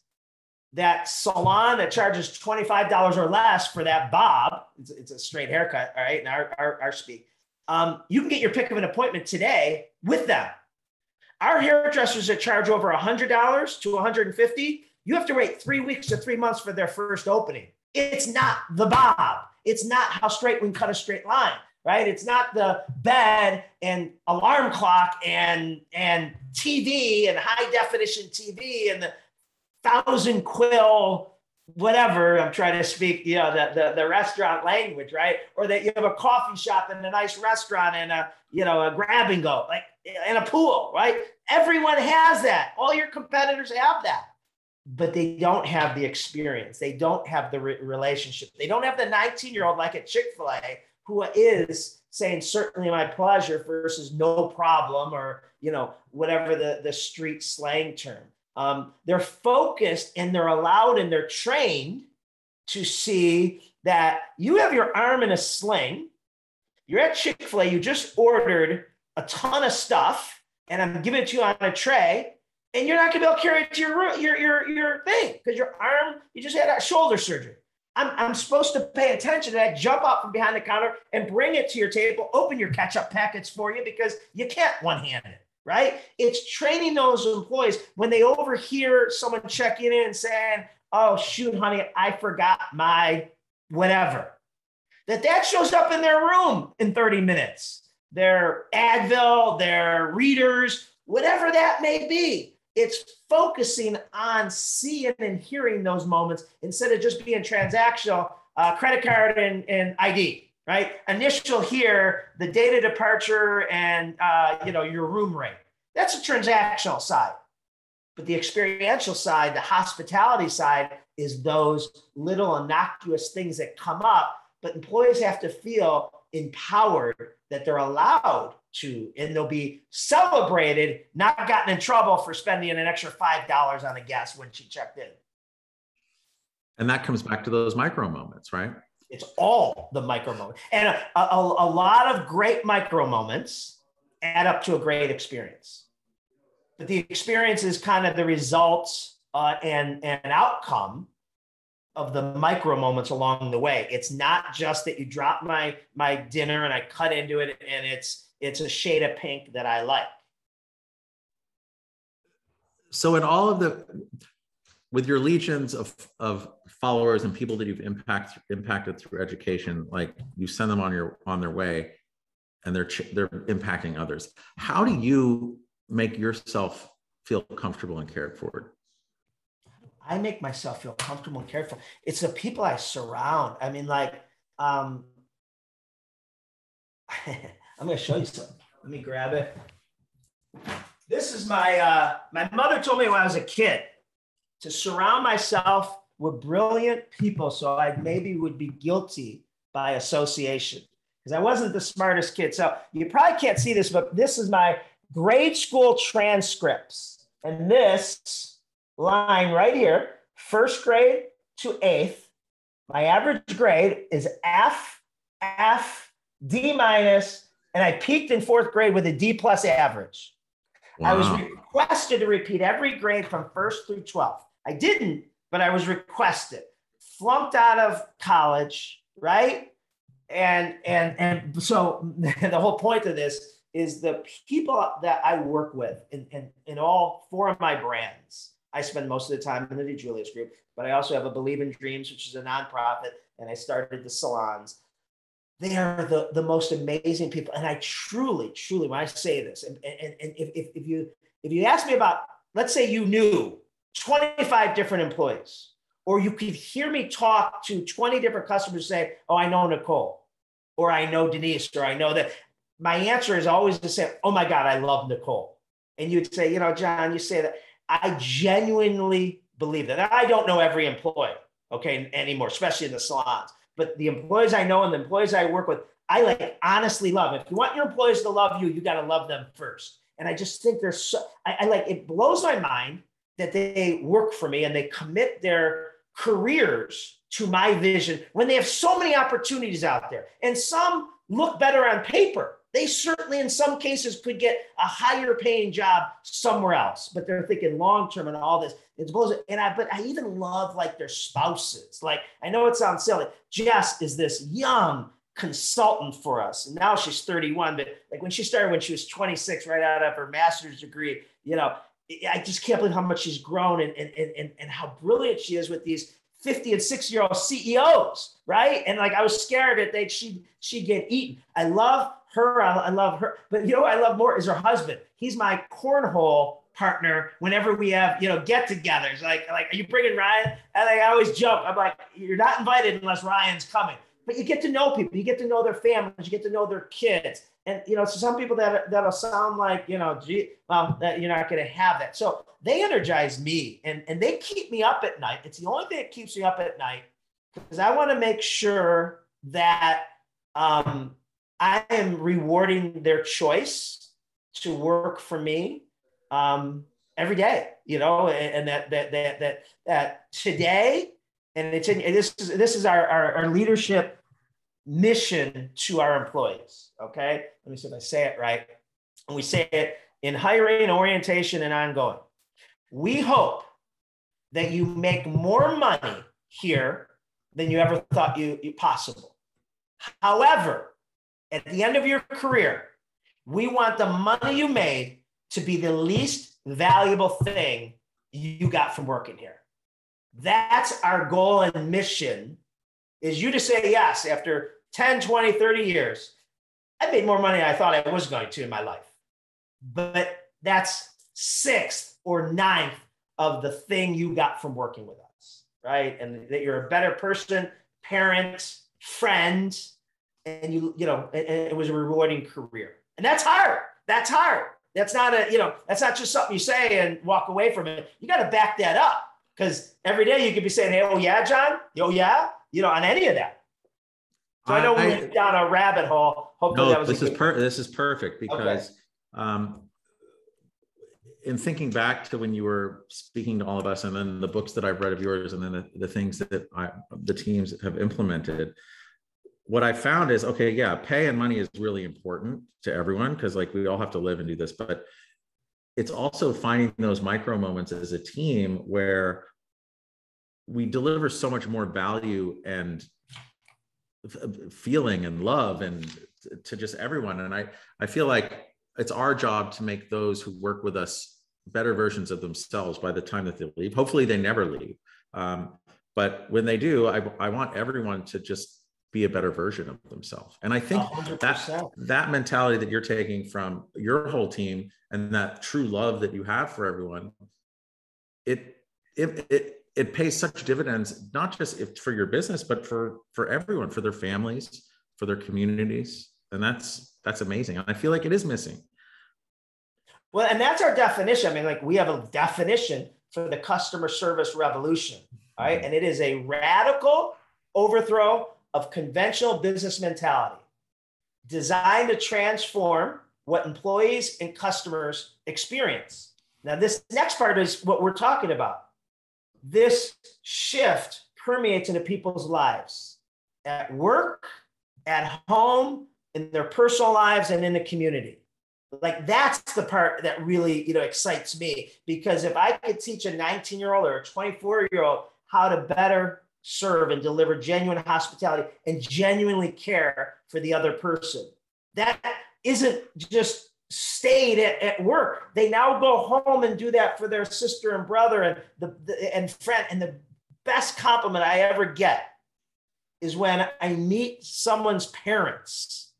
That salon that charges $25 or less for that bob, it's, it's a straight haircut, all right, in our, our, our speak. Um, you can get your pick of an appointment today with them. Our hairdressers that charge over $100 to 150, you have to wait three weeks to three months for their first opening. It's not the bob. It's not how straight we can cut a straight line, right? It's not the bed and alarm clock and and TV and high definition TV and the thousand quill whatever I'm trying to speak, you know, the, the, the restaurant language, right? Or that you have a coffee shop and a nice restaurant and a, you know, a grab and go, like and a pool, right? Everyone has that. All your competitors have that but they don't have the experience. They don't have the re- relationship. They don't have the 19 year old like at Chick fil A who is saying, certainly my pleasure versus no problem or, you know, whatever the, the street slang term. Um, they're focused and they're allowed and they're trained to see that you have your arm in a sling You're at Chick fil A, you just ordered a ton of stuff, and I'm giving it to you on a tray, and you're not gonna be able to carry it to your, your, your, your thing because your arm, you just had a shoulder surgery. I'm, I'm supposed to pay attention to that, jump out from behind the counter and bring it to your table, open your ketchup packets for you because you can't one hand it, right? It's training those employees when they overhear someone checking in and saying, oh, shoot, honey, I forgot my whatever. That that shows up in their room in 30 minutes. Their Advil, their readers, whatever that may be it's focusing on seeing and hearing those moments instead of just being transactional uh, credit card and, and id right initial here the data departure and uh, you know your room rate that's a transactional side but the experiential side the hospitality side is those little innocuous things that come up but employees have to feel empowered that they're allowed to, and they'll be celebrated, not gotten in trouble for spending an extra $5 on a guest when she checked in. And that comes back to those micro moments, right? It's all the micro moments. And a, a, a lot of great micro moments add up to a great experience. But the experience is kind of the results uh, and, and outcome of the micro moments along the way. It's not just that you drop my my dinner and I cut into it and it's it's a shade of pink that I like. So in all of the with your legions of of followers and people that you've impact, impacted through education, like you send them on your on their way and they're they're impacting others. How do you make yourself feel comfortable and cared for? I make myself feel comfortable and careful. It's the people I surround. I mean, like, um, I'm going to show you something. Let me grab it. This is my, uh, my mother told me when I was a kid to surround myself with brilliant people so I maybe would be guilty by association because I wasn't the smartest kid. So you probably can't see this, but this is my grade school transcripts. And this line right here, first grade to eighth, my average grade is F, F, D minus, and I peaked in fourth grade with a D plus average. Wow. I was requested to repeat every grade from first through 12th. I didn't, but I was requested. Flunked out of college, right? And and and so the whole point of this is the people that I work with in, in, in all four of my brands I spend most of the time in the DiJulius group, but I also have a Believe in Dreams, which is a nonprofit, and I started the salons. They are the, the most amazing people. And I truly, truly, when I say this, and, and, and if, if, if you if you ask me about, let's say you knew 25 different employees, or you could hear me talk to 20 different customers say, Oh, I know Nicole, or I know Denise, or I know that. My answer is always to say, Oh my God, I love Nicole. And you'd say, You know, John, you say that. I genuinely believe that. I don't know every employee, okay, anymore, especially in the salons. But the employees I know and the employees I work with, I like honestly love. If you want your employees to love you, you got to love them first. And I just think they're so. I, I like it blows my mind that they work for me and they commit their careers to my vision when they have so many opportunities out there, and some look better on paper they certainly, in some cases, could get a higher paying job somewhere else, but they're thinking long term and all this. It's bullshit. And I, but I even love like their spouses. Like, I know it sounds silly. Jess is this young consultant for us. And now she's 31, but like when she started when she was 26, right out of her master's degree, you know, I just can't believe how much she's grown and, and, and, and how brilliant she is with these 50 and 60 year old CEOs, right? And like I was scared that they she she'd get eaten. I love her. I, love her. But you know I love more is her husband. He's my cornhole partner whenever we have you know get-togethers. Like like are you bringing Ryan? And I always joke. I'm like you're not invited unless Ryan's coming. But you get to know people. You get to know their families. You get to know their kids. And you know, so some people that that'll sound like you know, gee, well, that you're not going to have that. So they energize me, and and they keep me up at night. It's the only thing that keeps me up at night because I want to make sure that um, I am rewarding their choice to work for me um, every day, you know, and, and, that, that, that, that, that today, and it's in, this is, this is our, our, our leadership mission to our employees. Okay. Let me see if I say it right. And we say it in hiring, orientation, and ongoing. We hope that you make more money here than you ever thought you, you possible. However, at the end of your career, we want the money you made to be the least valuable thing you got from working here. That's our goal and mission is you to say yes after 10, 20, 30 years. I made more money than I thought I was going to in my life. But that's sixth or ninth of the thing you got from working with us, right? And that you're a better person, parent, friend, and you, you know, and it was a rewarding career. And that's hard. That's hard. That's not a, you know, that's not just something you say and walk away from it. You got to back that up because every day you could be saying, hey, oh yeah, John, oh yeah, you know, on any of that. So I, I know we went down a rabbit hole. Hopefully no, this is per- this is perfect because okay. um, in thinking back to when you were speaking to all of us, and then the books that I've read of yours, and then the, the things that I, the teams have implemented, what I found is okay, yeah, pay and money is really important to everyone because like we all have to live and do this, but it's also finding those micro moments as a team where we deliver so much more value and feeling and love and to just everyone and i i feel like it's our job to make those who work with us better versions of themselves by the time that they leave hopefully they never leave um, but when they do I, I want everyone to just be a better version of themselves. And I think 100%. that that mentality that you're taking from your whole team and that true love that you have for everyone, it it it it pays such dividends not just if for your business but for for everyone for their families for their communities and that's that's amazing and i feel like it is missing well and that's our definition i mean like we have a definition for the customer service revolution right mm-hmm. and it is a radical overthrow of conventional business mentality designed to transform what employees and customers experience. Now, this next part is what we're talking about. This shift permeates into people's lives at work, at home, in their personal lives, and in the community. Like that's the part that really, you know, excites me because if I could teach a 19 year old or a 24 year old how to better serve and deliver genuine hospitality and genuinely care for the other person. That isn't just stayed at, at work. They now go home and do that for their sister and brother and the, the and friend. And the best compliment I ever get is when I meet someone's parents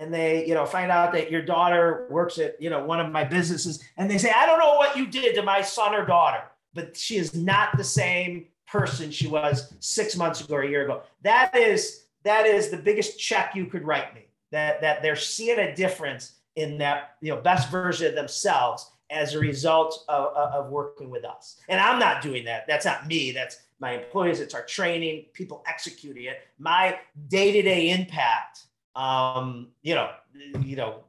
and they you know find out that your daughter works at you know one of my businesses and they say i don't know what you did to my son or daughter but she is not the same person she was six months ago or a year ago. That is that is the biggest check you could write me. That that they're seeing a difference in that you know best version of themselves as a result of, of working with us. And I'm not doing that. That's not me. That's my employees. It's our training, people executing it. My day-to-day impact, um, you know, you know,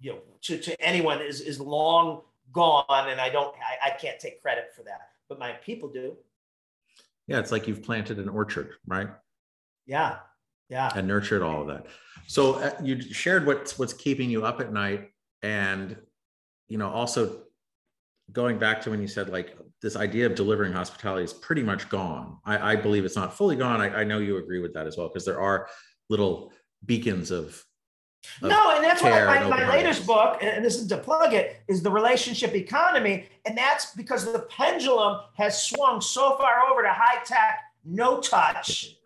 you know, to, to anyone is is long gone, and I don't, I, I can't take credit for that, but my people do. Yeah, it's like you've planted an orchard, right? Yeah, yeah. And nurtured all of that. So uh, you shared what's what's keeping you up at night, and you know also going back to when you said like this idea of delivering hospitality is pretty much gone. I, I believe it's not fully gone. I, I know you agree with that as well because there are little beacons of no, and that's why my, my latest book, and this is to plug it, is the relationship economy. And that's because the pendulum has swung so far over to high tech, no touch,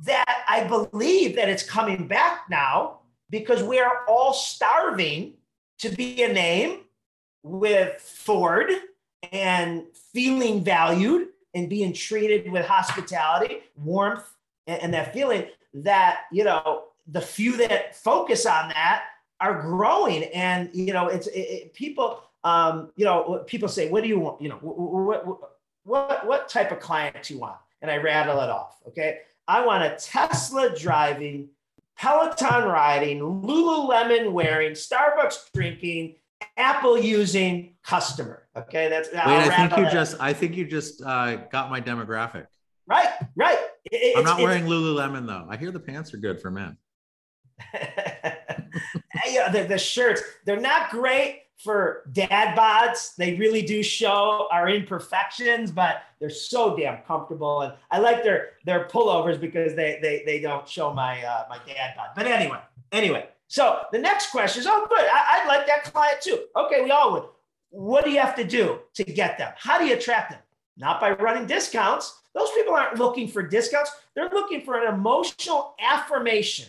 that I believe that it's coming back now because we are all starving to be a name with Ford and feeling valued and being treated with hospitality, warmth, and, and that feeling that, you know, the few that focus on that are growing. And you know it's it, it, people um, you know people say what do you want? You know what, what what type of client do you want? And i rattle it off okay i want a tesla driving peloton riding lululemon wearing starbucks drinking apple using customer okay that's Wait, i think you just i think you just uh, got my demographic right right It, I'm not wearing Lululemon though. I hear the pants are good for men. yeah, the, the shirts, they're not great for dad bods. They really do show our imperfections, but they're so damn comfortable. And I like their their pullovers because they they, they don't show my uh, my dad bod. But anyway, anyway. So the next question is, oh, good. I, I like that client too. Okay, we all would. What do you have to do to get them? How do you attract them? Not by running discounts. Those people aren't looking for discounts. They're looking for an emotional affirmation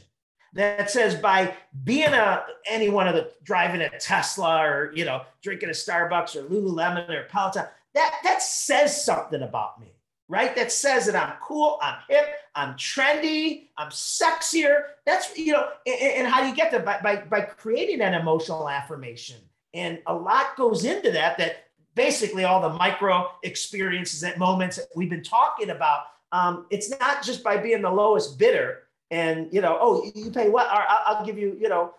that says by being a any one of the driving a Tesla or you know drinking a Starbucks or Lululemon or Peloton, that that says something about me, right? That says that I'm cool, I'm hip, I'm trendy, I'm sexier. That's you know, and, and how do you get that by, by by creating an emotional affirmation? And a lot goes into that. That basically all the micro experiences and moments that we've been talking about. Um, it's not just by being the lowest bidder and you know, oh, you pay what? I'll give you, you know,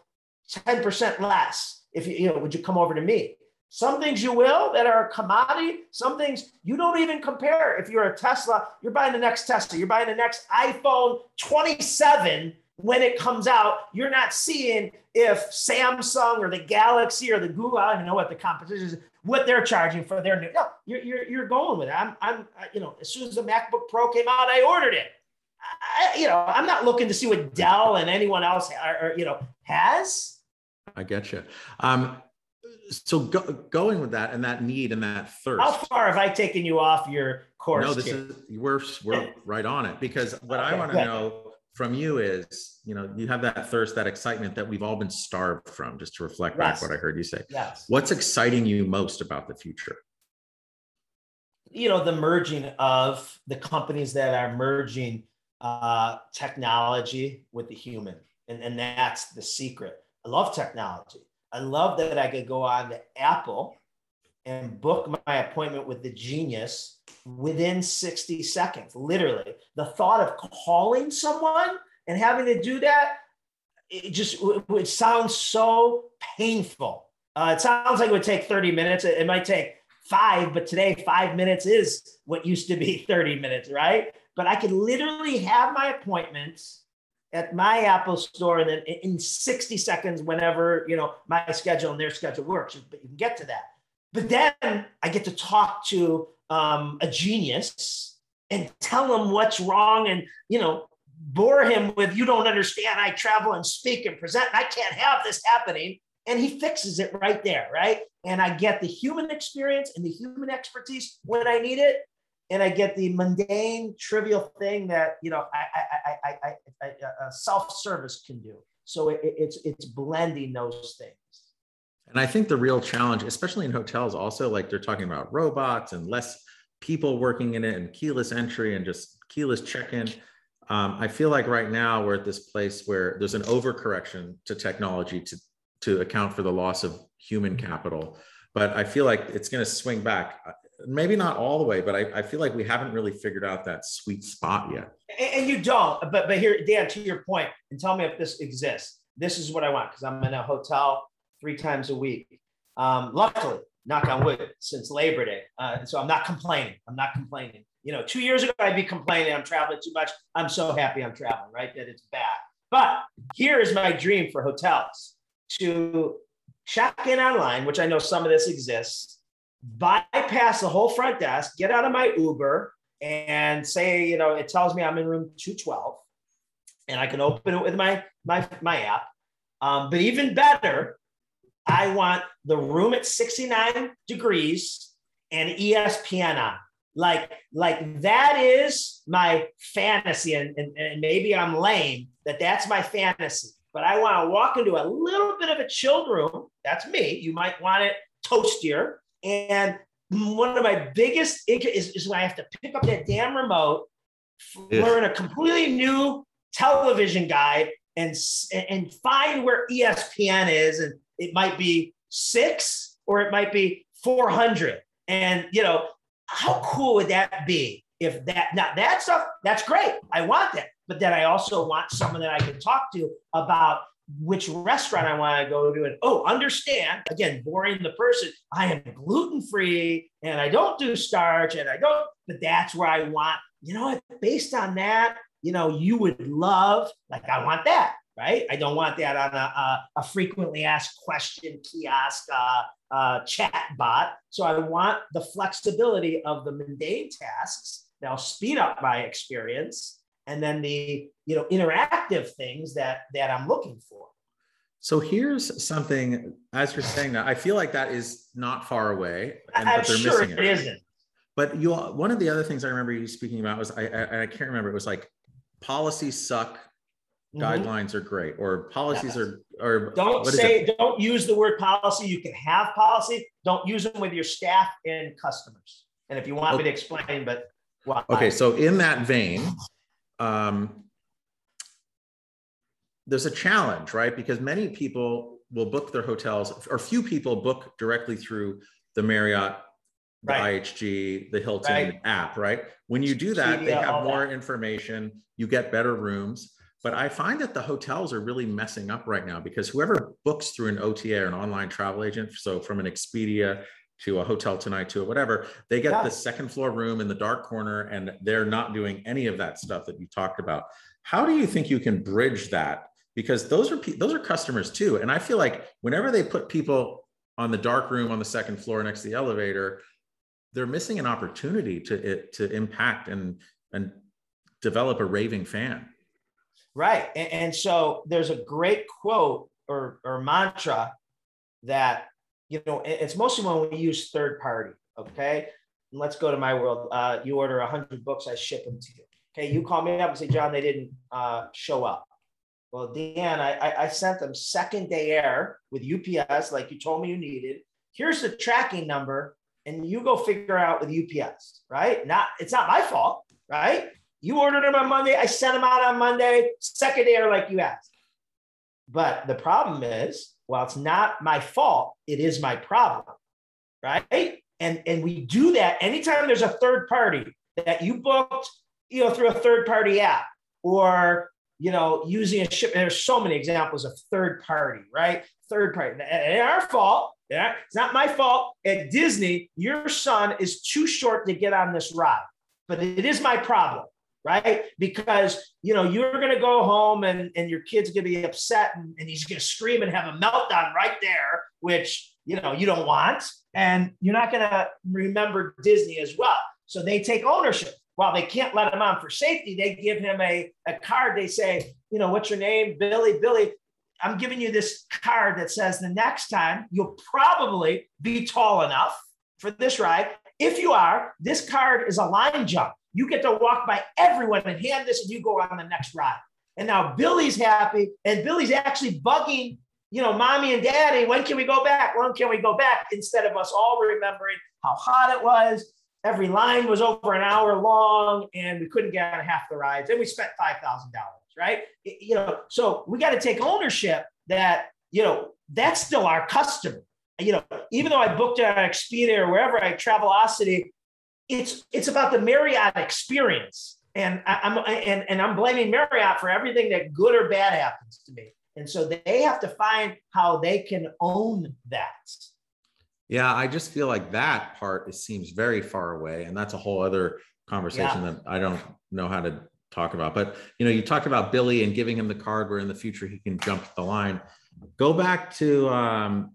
10% less if you, you know, would you come over to me? Some things you will that are a commodity, some things you don't even compare. If you're a Tesla, you're buying the next Tesla, you're buying the next iPhone 27 when it comes out. You're not seeing if Samsung or the Galaxy or the Google, I don't even know what the competition is, what they're charging for their new. No, you're, you're, you're going with it. I'm, I'm, you know, as soon as the MacBook Pro came out, I ordered it. I, you know, I'm not looking to see what Dell and anyone else, are, you know, has. I get you. Um, so go, going with that and that need and that thirst. How far have I taken you off your course? No, this is we're we're right on it because what okay, I want to know from you is, you know, you have that thirst, that excitement that we've all been starved from. Just to reflect yes. back what I heard you say. Yes. What's exciting you most about the future? You know, the merging of the companies that are merging uh, technology with the human. And, and that's the secret. I love technology. I love that I could go on to Apple and book my appointment with the genius within 60 seconds, literally. The thought of calling someone and having to do that, it just it sounds so painful. Uh, it sounds like it would take 30 minutes. It, it might take five, but today, five minutes is what used to be 30 minutes, right? But I could literally have my appointments at my Apple store and then in 60 seconds, whenever you know my schedule and their schedule works. But you can get to that. But then I get to talk to um, a genius and tell him what's wrong and you know bore him with you don't understand. I travel and speak and present. And I can't have this happening. And he fixes it right there, right? And I get the human experience and the human expertise when I need it and I get the mundane, trivial thing that you know I, I, I, I, I self-service can do. So it, it's it's blending those things. And I think the real challenge, especially in hotels, also like they're talking about robots and less people working in it and keyless entry and just keyless check-in. Um, I feel like right now we're at this place where there's an overcorrection to technology to to account for the loss of human capital. But I feel like it's going to swing back maybe not all the way, but I, I, feel like we haven't really figured out that sweet spot yet. And, and, you don't. But but here, Dan, to your point, and tell me if this exists. This is what I want because I'm in a hotel three times a week. Um, luckily, knock on wood, since Labor Day, uh, so I'm not complaining. I'm not complaining. You know, two years ago I'd be complaining I'm traveling too much. I'm so happy I'm traveling, right? That it's bad. But here is my dream for hotels to check in online, which I know some of this exists bypass the whole front desk, get out of my Uber, and say, you know, it tells me I'm in room 212, and I can open it with my my my app. Um, but even better, I want the room at 69 degrees and ESPN on. Like, like that is my fantasy, and, and, and maybe I'm lame that that's my fantasy. But I want to walk into a little bit of a chilled room. That's me. You might want it toastier and one of my biggest is, is when I have to pick up that damn remote, yeah. learn a completely new television guide, and and find where ESPN is, and it might be six or it might be four hundred. And you know, how cool would that be if that now that stuff that's great. I want that, but then I also want someone that I can talk to about which restaurant I want to go to. And oh, understand again, boring the person. I am gluten free and I don't do starch and I don't, but that's where I want you know what, based on that, you know, you would love, like, I want that, right? I don't want that on a, a, a frequently asked question kiosk uh, uh, chat bot. So I want the flexibility of the mundane tasks that'll speed up my experience and then the you know interactive things that that i'm looking for so here's something as you're saying that i feel like that is not far away and I'm but they're sure missing it, it isn't but you one of the other things i remember you speaking about was i i, I can't remember it was like policies suck mm-hmm. guidelines are great or policies yes. are or don't say don't use the word policy you can have policy don't use them with your staff and customers and if you want okay. me to explain but why? okay so in that vein um, there's a challenge, right? Because many people will book their hotels, or few people book directly through the Marriott, the right. IHG, the Hilton right. app, right? When you do that, they have more information, you get better rooms. But I find that the hotels are really messing up right now because whoever books through an OTA or an online travel agent, so from an Expedia to a hotel tonight to a whatever they get yeah. the second floor room in the dark corner and they're not doing any of that stuff that you talked about. How do you think you can bridge that? Because those are those are customers too and i feel like whenever they put people on the dark room on the second floor next to the elevator they're missing an opportunity to it to impact and and develop a raving fan. Right and, and so there's a great quote or or mantra that you know, it's mostly when we use third party. Okay. And let's go to my world. Uh, you order 100 books, I ship them to you. Okay. You call me up and say, John, they didn't uh, show up. Well, Dan, I, I sent them second day air with UPS, like you told me you needed. Here's the tracking number, and you go figure out with UPS, right? Not it's not my fault, right? You ordered them on Monday, I sent them out on Monday, second day air like you asked. But the problem is well, it's not my fault. It is my problem. Right. And, and we do that anytime there's a third party that you booked, you know, through a third party app or, you know, using a ship. There's so many examples of third party, right? Third party. It ain't our fault. Yeah. It's not my fault. At Disney, your son is too short to get on this ride, but it is my problem right? Because you know you're going to go home and and your kid's going to be upset and, and he's going to scream and have a meltdown right there, which you know you don't want, and you're not going to remember Disney as well. So they take ownership. While they can't let him on for safety, they give him a, a card. They say, you know, what's your name? Billy, Billy. I'm giving you this card that says the next time you'll probably be tall enough for this ride. If you are, this card is a line jump. You get to walk by everyone and hand this, and you go on the next ride. And now Billy's happy, and Billy's actually bugging, you know, mommy and daddy. When can we go back? When can we go back? Instead of us all remembering how hot it was. Every line was over an hour long, and we couldn't get on half the rides, and we spent five thousand dollars. Right? You know, so we got to take ownership that you know that's still our customer. You know, even though I booked it on Expedia or wherever I Travelocity, it's it's about the Marriott experience, and I, am and and I'm blaming Marriott for everything that good or bad happens to me. And so they have to find how they can own that. Yeah, I just feel like that part it seems very far away, and that's a whole other conversation yeah. that I don't know how to talk about. But you know, you talked about Billy and giving him the card where in the future he can jump the line. Go back to um,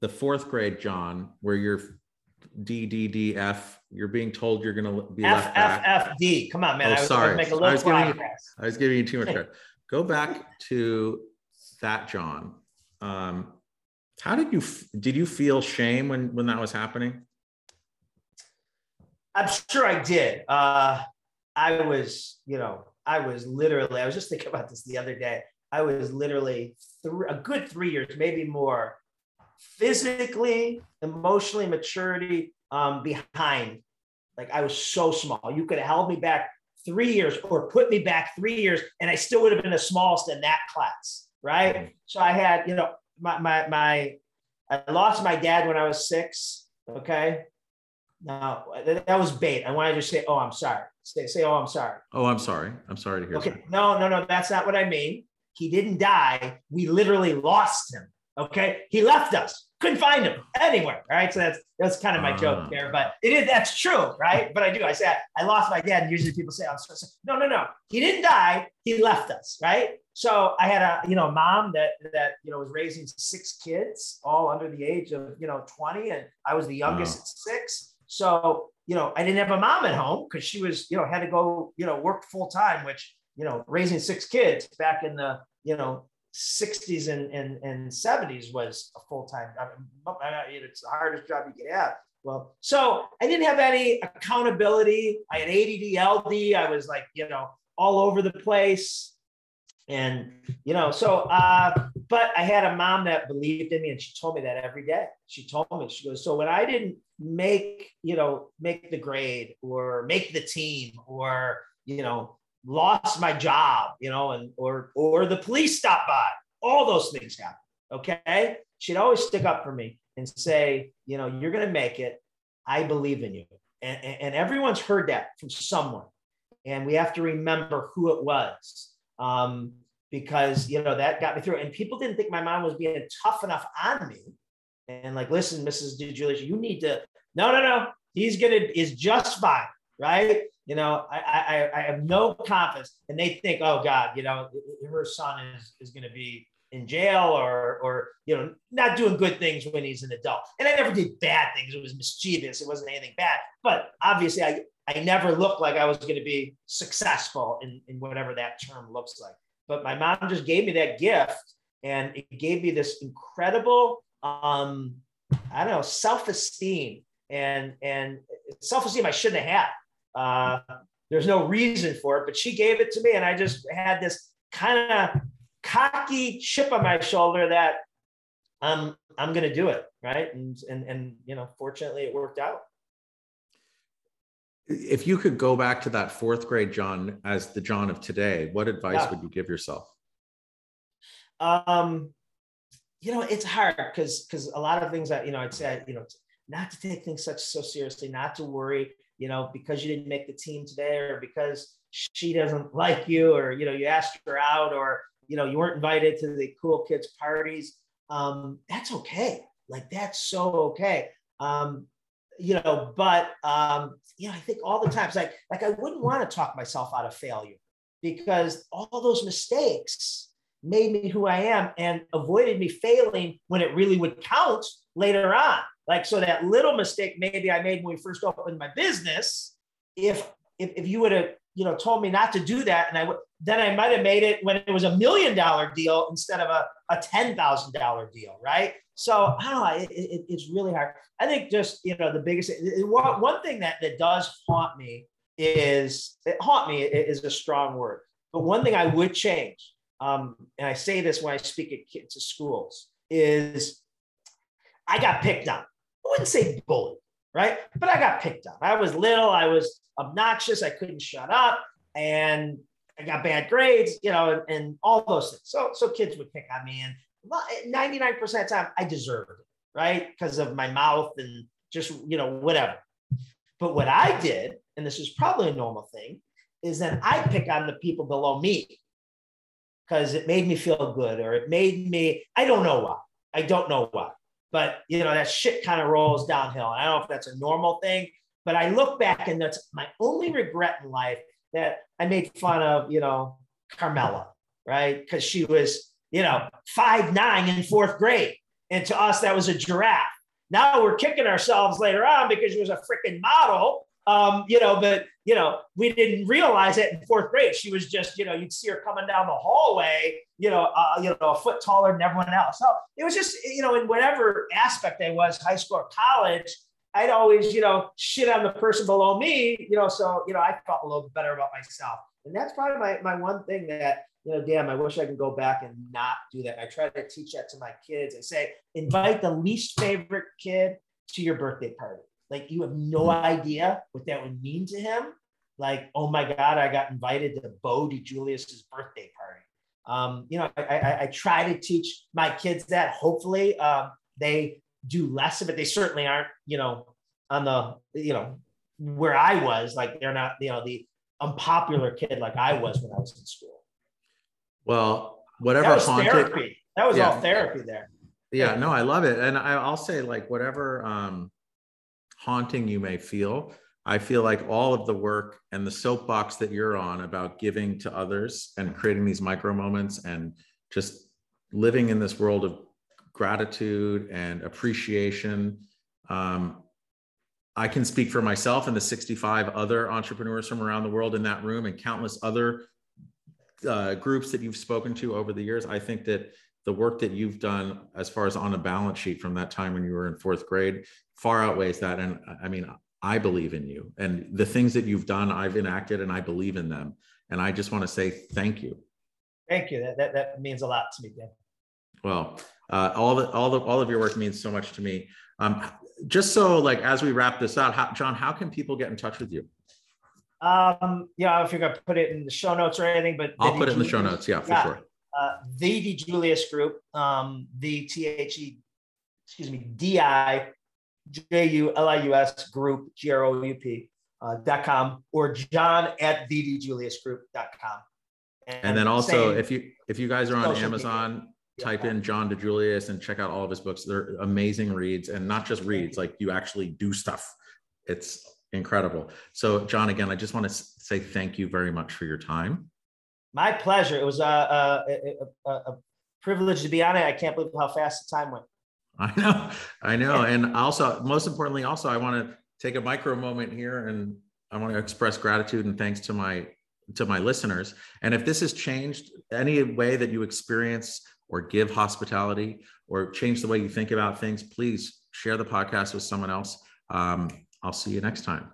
the fourth grade, John, where you're D D D F. You're being told you're going to be F, left back. F F D. Come on, man. Oh, I was, sorry. I was, I was giving you, I was giving you too much credit. Go back to that, John. Um, how did you did you feel shame when when that was happening? I'm sure I did. Uh, I was, you know, I was literally. I was just thinking about this the other day. I was literally three, a good three years, maybe more, physically, emotionally, maturity um, behind. Like I was so small. You could have held me back three years or put me back three years, and I still would have been the smallest in that class. Right. Mm-hmm. So I had, you know, my my my I lost my dad when I was six. Okay. Now that was bait. I want to just say, oh, I'm sorry. Say, say, oh, I'm sorry. Oh, I'm sorry. I'm sorry to hear. Okay. That. No, no, no. That's not what I mean. He didn't die. We literally lost him. Okay, he left us. Couldn't find him anywhere. Right. So that's that's kind of my uh, joke ah. there, but it is that's true, right? But I do. I say I, I lost my dad. And usually people say, "I'm so, no, no, no. He didn't die. He left us." Right. So I had a you know mom that that you know was raising six kids, all under the age of you know 20, and I was the youngest wow. at six. So you know I didn't have a mom at home because she was you know had to go you know work full time, which you know raising six kids back in the you know 60s and, and, and 70s was a full-time job. It's the hardest job you could have. Well, so I didn't have any accountability. I had ADD, LD. I was like, you know, all over the place. And, you know, so, uh, but I had a mom that believed in me and she told me that every day. She told me, she goes, so when I didn't make, you know, make the grade or make the team or, you know, lost my job, you know, and or or the police stopped by. All those things happen. Okay. She'd always stick up for me and say, you know, you're gonna make it. I believe in you. And, and everyone's heard that from someone. And we have to remember who it was. Um, because you know that got me through. And people didn't think my mom was being tough enough on me. And like, listen, Mrs. DiJulius, you need to. No, no, no. He's gonna is just fine, right? You know, I, I, I have no confidence. And they think, oh God, you know, her son is, is going to be in jail or, or, you know, not doing good things when he's an adult. And I never did bad things. It was mischievous. It wasn't anything bad. But obviously I, I never looked like I was going to be successful in, in whatever that term looks like. But my mom just gave me that gift and it gave me this incredible, um, I don't know, self-esteem and, and self-esteem I shouldn't have had uh, there's no reason for it, but she gave it to me, and I just had this kind of cocky chip on my shoulder that I'm I'm going to do it, right? And and and you know, fortunately, it worked out. If you could go back to that fourth grade John as the John of today, what advice yeah. would you give yourself? Um, you know, it's hard because because a lot of things that you know, I'd say, you know, not to take things such so seriously, not to worry you know, because you didn't make the team today or because she doesn't like you or, you know, you asked her out or, you know, you weren't invited to the cool kids parties. Um, that's okay. Like that's so okay. Um, you know, but um, you know, I think all the times like like I wouldn't want to talk myself out of failure because all those mistakes made me who I am and avoided me failing when it really would count later on. Like, so that little mistake maybe I made when we first opened my business, if if, if you would have, you know, told me not to do that, and I would, then I might have made it when it was a million dollar deal instead of a, a ten thousand dollar deal, right? So I don't know, it, it, it's really hard. I think just you know the biggest one, one thing that that does haunt me is it haunt me is a strong word, but one thing I would change, um, and I say this when I speak at kids to schools, is I got picked on. I wouldn't say bullied, right? But I got picked on. I was little, I was obnoxious, I couldn't shut up, and I got bad grades, you know, and, and all those things. So, so kids would pick on me, and 99% of the time I deserved it, right? Because of my mouth and just, you know, whatever. But what I did, and this is probably a normal thing, is that I pick on the people below me because it made me feel good or it made me, I don't know why. I don't know why but you know that shit kind of rolls downhill. I don't know if that's a normal thing, but I look back and that's my only regret in life that I made fun of, you know, Carmela, right? Because she was, you know, five nine in fourth grade, and to us that was a giraffe. Now we're kicking ourselves later on because she was a freaking model um, you know, but you know, we didn't realize it in fourth grade. She was just, you know, you'd see her coming down the hallway, you know, uh, you know, a foot taller than everyone else. So it was just, you know, in whatever aspect I was, high school or college, I'd always, you know, shit on the person below me, you know, so you know, I felt a little bit better about myself. And that's probably my my one thing that, you know, damn, I wish I could go back and not do that. I try to teach that to my kids and say, invite the least favorite kid to your birthday party like you have no idea what that would mean to him. Like, oh my God, I got invited to Bo DiJulius' birthday party. Um, you know, I, I, I, try to teach my kids that. Hopefully, um, they do less of it. They certainly aren't, you know, on the, you know, where I was. Like, they're not, you know, the unpopular kid like I was when I was in school. Well, whatever that was haunted, therapy. That was yeah. all therapy there yeah, no, I love it. And I, I'll say like whatever um, haunting you may feel, I feel like all of the work and the soapbox that you're on about giving to others and creating these micro moments and just living in this world of gratitude and appreciation. Um, I can speak for myself and the 65 other entrepreneurs from around the world in that room and countless other uh, groups that you've spoken to over the years. I think that the work that you've done as far as on a balance sheet from that time when you were in fourth grade far outweighs that. And I mean, I believe in you and the things that you've done, I've enacted and I believe in them. And I just want to say thank you. Thank you. That, that, that means a lot to me, Dan. Well, uh, all the all the all of your work means so much to me. Um, just so like as we wrap this out, how, John, how can people get in touch with you? Um, yeah, if you're gonna put it in the show notes or anything, but I'll put it in the show notes. Yeah, for yeah. sure. Uh, the DiJulius Group, um, the T H E, excuse me, D I J U L I U S Group, G R O U P, uh, dot com, or John at com. And, and then also, if you if you guys are on Amazon, type in John DiJulius and check out all of his books. They're amazing reads and not just reads, like you actually do stuff. It's incredible. So, John, again, I just want to say thank you very much for your time. My pleasure. It was a, a, a, a privilege to be on it. I can't believe how fast the time went. I know, I know. And also, most importantly, also, I want to take a micro moment here and I want to express gratitude and thanks to my to my listeners. And if this has changed any way that you experience or give hospitality or change the way you think about things, please share the podcast with someone else. Um, I'll see you next time.